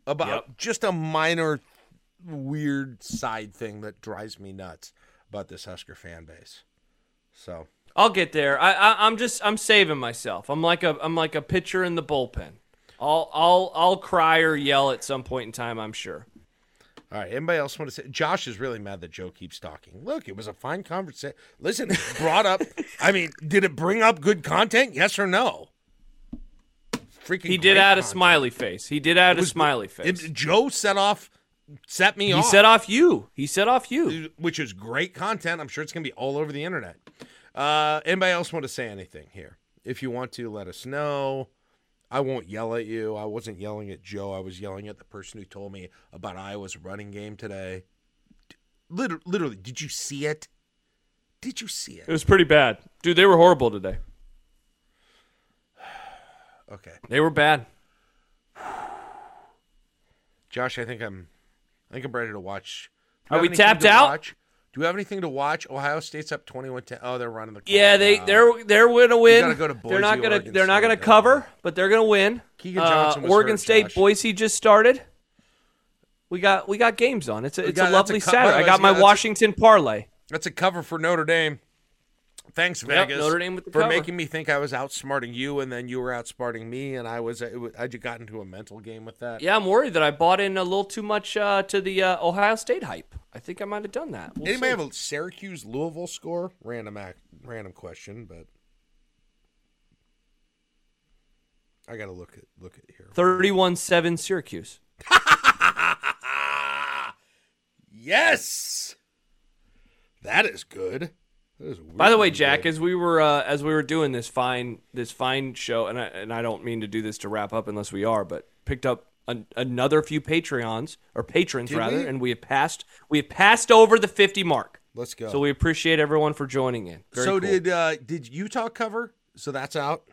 about Yep. just a minor weird side thing that drives me nuts about this Husker fan base. So I'll get there. I, I I'm just I'm saving myself. I'm like a I'm like a pitcher in the bullpen. I'll I'll I'll cry or yell at some point in time. I'm sure. All right. Anybody else want to say? Josh is really mad that Joe keeps talking. Look, it was a fine conversation. Listen, brought up. I mean, did it bring up good content? Yes or no? Freaking. He did add a smiley face. He did add a smiley face. It- Joe set off, set me he off. He set off you. He set off you. which is great content. I'm sure it's gonna be all over the internet. Uh, anybody else want to say anything here? If you want to, let us know. I won't yell at you. I wasn't yelling at Joe. I was yelling at the person who told me about Iowa's running game today. Literally, literally did you see it? Did you see it? It was pretty bad, dude. They were horrible today. Okay, They were bad. Josh. I think I'm. I think I'm ready to watch. Are we tapped out? watch? Do we have anything to watch? Ohio State's up 21-10. Oh, they're running the. clock Yeah, they they're they're gonna win. gotta go to they're not gonna Oregon they're not gonna though. cover, but they're gonna win. Keagan Uh, Johnson was Oregon hurt, State, Josh. Boise just started. We got we got games on. It's a, it's got- a that's a lovely co- Saturday. I got my that's a- Washington parlay. That's a cover for Notre Dame. Thanks, Yep, Vegas. Notre Dame with the for cover. making me think I was outsmarting you, and then you were outsmarting me, and I was. I just got into a mental game with that. Yeah, I'm worried that I bought in a little too much uh, to the uh, Ohio State hype. I think I might have done that. We'll Anybody see. have a Syracuse Louisville score? Random act, random question, but I gotta look at look at here. 31-7 Syracuse. yes, that is good. By the way, Jack, as we were uh, as we were doing this fine this fine show, and I, and I don't mean to do this to wrap up unless we are, but picked up an, another few Patreons or patrons Did rather, we? and we have passed we have passed over the fifty mark. let's go. So we appreciate everyone for joining in. Very so cool. did uh, did Utah cover? So that's out.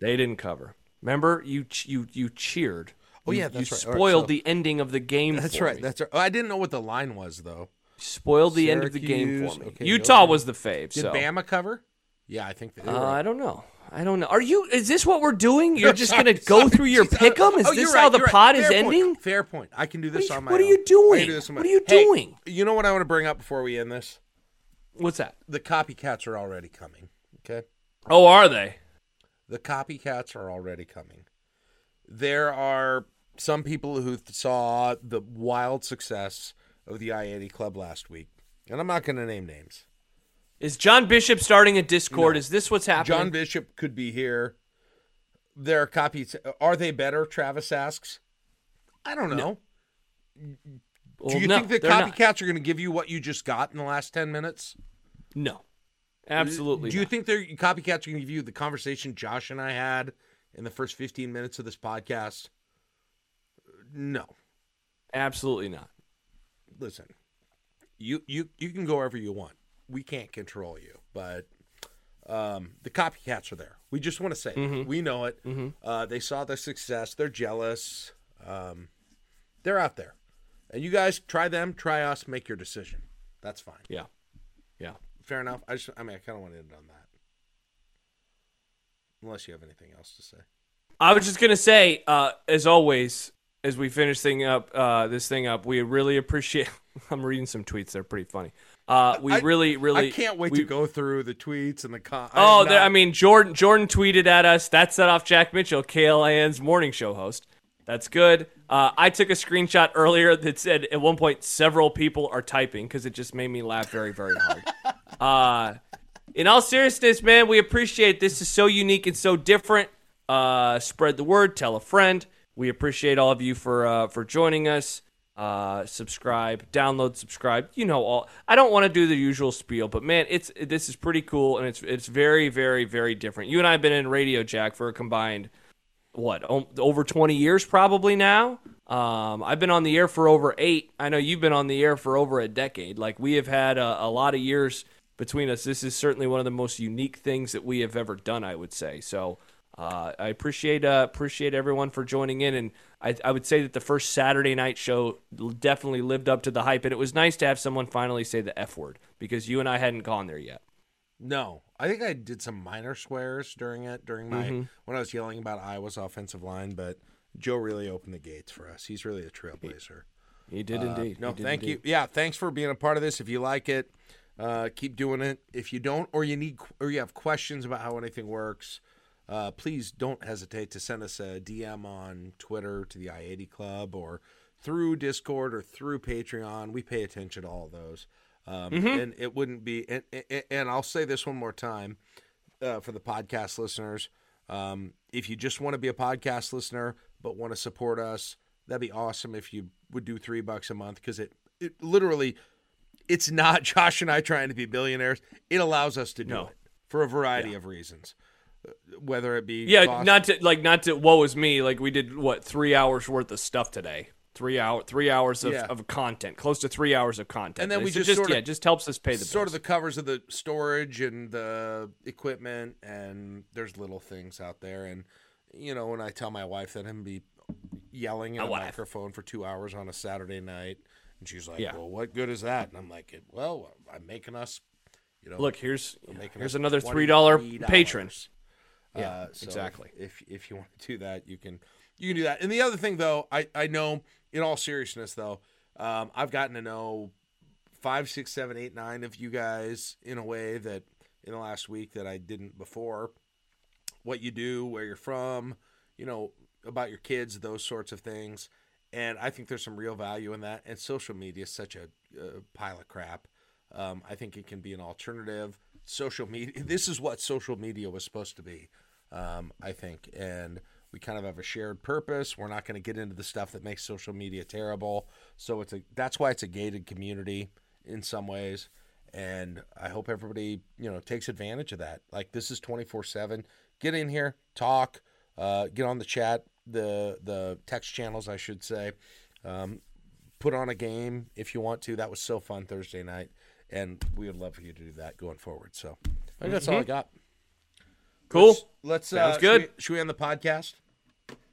they didn't cover? Remember you you you cheered. Oh, You- yeah, that's you right. All right, spoiled so- the ending of the game. That's right. me. That's right. Oh, I didn't know what the line was though. Spoiled the end of the game for me. okay, Utah those are- was the fave. Did so Bama cover? Yeah, I think they were. Uh, I don't know. I don't know. Are you? Is this what we're doing? You're just gonna go sorry. through your Jeez, pick'em? Is oh, this right, how the you're right. pod is point. ending? Fair point. I can do this What on you- my what are you I doing? do this on my What are you Hey, doing? you know what I want to bring up before we end this? What's that? The copycats are already coming. Okay, Oh, are they? the copycats are already coming. There are some people who saw the wild success of the I-80 Club last week, and I'm not going to name names. Is John Bishop starting a Discord? No. Is this what's happening? John Bishop could be here. There are copies. Are they better? Travis asks. I don't know. Well, Do you no, think the they're not. copycats are going to give you what you just got in the last 10 minutes? No, absolutely. Do you not. think they're copycats are going to give you the conversation Josh and I had in the first 15 minutes of this podcast? No. Absolutely not. Listen. You you you can go wherever you want. We can't control you, but um, the copycats are there. We just want to say. Mm-hmm. we know it. Uh, they saw the success. They're jealous. Um, they're out there, and you guys try them, try us, make your decision. That's fine. Yeah, yeah. Fair enough. I just, I mean, I kind of want to end on that. Unless you have anything else to say. I was just gonna say, uh, as always, as we finish thing up, uh, this thing up, we really appreciate. I'm reading some tweets; they're pretty funny. Uh, we I- really, really. I can't wait we- to go through the tweets and the con. Oh, not- I mean, Jordan Jordan tweeted at us. That set off Jack Mitchell, KLAN's morning show host. That's good. Uh, I took a screenshot earlier that said at one point several people are typing because it just made me laugh very very hard. uh, in all seriousness, man, we appreciate this is so unique and so different. Uh, spread the word, tell a friend. We appreciate all of you for uh, for joining us. Uh, subscribe, download, subscribe. You know all. I don't want to do the usual spiel, but man, it's this is pretty cool and it's it's very very very different. You and I have been in radio, Jack, for a combined what o- over 20 years probably now. Um, I've been on the air for over eight. I know you've been on the air for over a decade. Like we have had a, a lot of years between us, this is certainly one of the most unique things that we have ever done. I would say so. Uh, I appreciate uh, appreciate everyone for joining in, and I, I would say that the first Saturday night show definitely lived up to the hype, and it was nice to have someone finally say the f word because you and I hadn't gone there yet. No, I think I did some minor swears during it during my Mm-hmm. when I was yelling about Iowa's offensive line, but Joe really opened the gates for us. He's really a trailblazer. He did Uh, indeed. No, did thank indeed. you. Yeah, thanks for being a part of this. If you like it, uh, keep doing it. If you don't, or you need, or you have questions about how anything works, uh, please don't hesitate to send us a DM on Twitter to the I eighty Club or through Discord or through Patreon. We pay attention to all those, um, Mm-hmm. and it wouldn't be. And, and, I'll say this one more time uh, for the podcast listeners. Um, if you just want to be a podcast listener but want to support us, that'd be awesome if you would do three bucks a month because it, it literally, it's not Josh and I trying to be billionaires. It allows us to do No. it for a variety of reasons, whether it be Yeah, cost- not to like not to woe is me. Like we did what three hours worth of stuff today. Three hour, three hours of, Yeah. of content, close to three hours of content. And then we just just sort of- yeah, just helps us pay the sort bills. of the covers of the storage and the equipment and there's little things out there and you know when i tell my wife that i'm be yelling in My a microphone for two hours on a saturday night and she's like Yeah. well what good is that and i'm like well i'm making us you know Look, here's making here's another three dollar $23. patron. Yeah, Uh, so exactly. If if you want to do that, you can you can do that. And the other thing, though, I I know in all seriousness, though, um, I've gotten to know five, six, seven, eight, nine of you guys in a way that in the last week that I didn't before. What you do, where you're from, you know, about your kids, those sorts of things. And I think there's some real value in that. And social media is such a, a pile of crap. Um, I think it can be an alternative. Social media. This is what social media was supposed to be. Um, I think, and we kind of have a shared purpose. We're not going to get into the stuff that makes social media terrible. So it's a that's why it's a gated community in some ways. And I hope everybody you know takes advantage of that. Like this is twenty four seven. Get in here, talk, uh, get on the chat, the the text channels, I should say. Um, put on a game if you want to. That was so fun Thursday night, and we would love for you to do that going forward. So I think that's all I got. Cool. Let's, let's Sounds uh, good. Should we, should we end the podcast?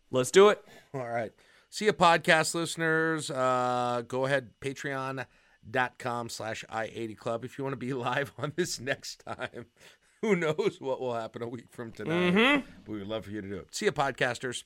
Let's do it. All right. See you, podcast listeners. Uh, go ahead, patreon.com slash I-80 Club if you want to be live on this next time. Who knows what will happen a week from tonight. We would love for you to do it. See you, podcasters.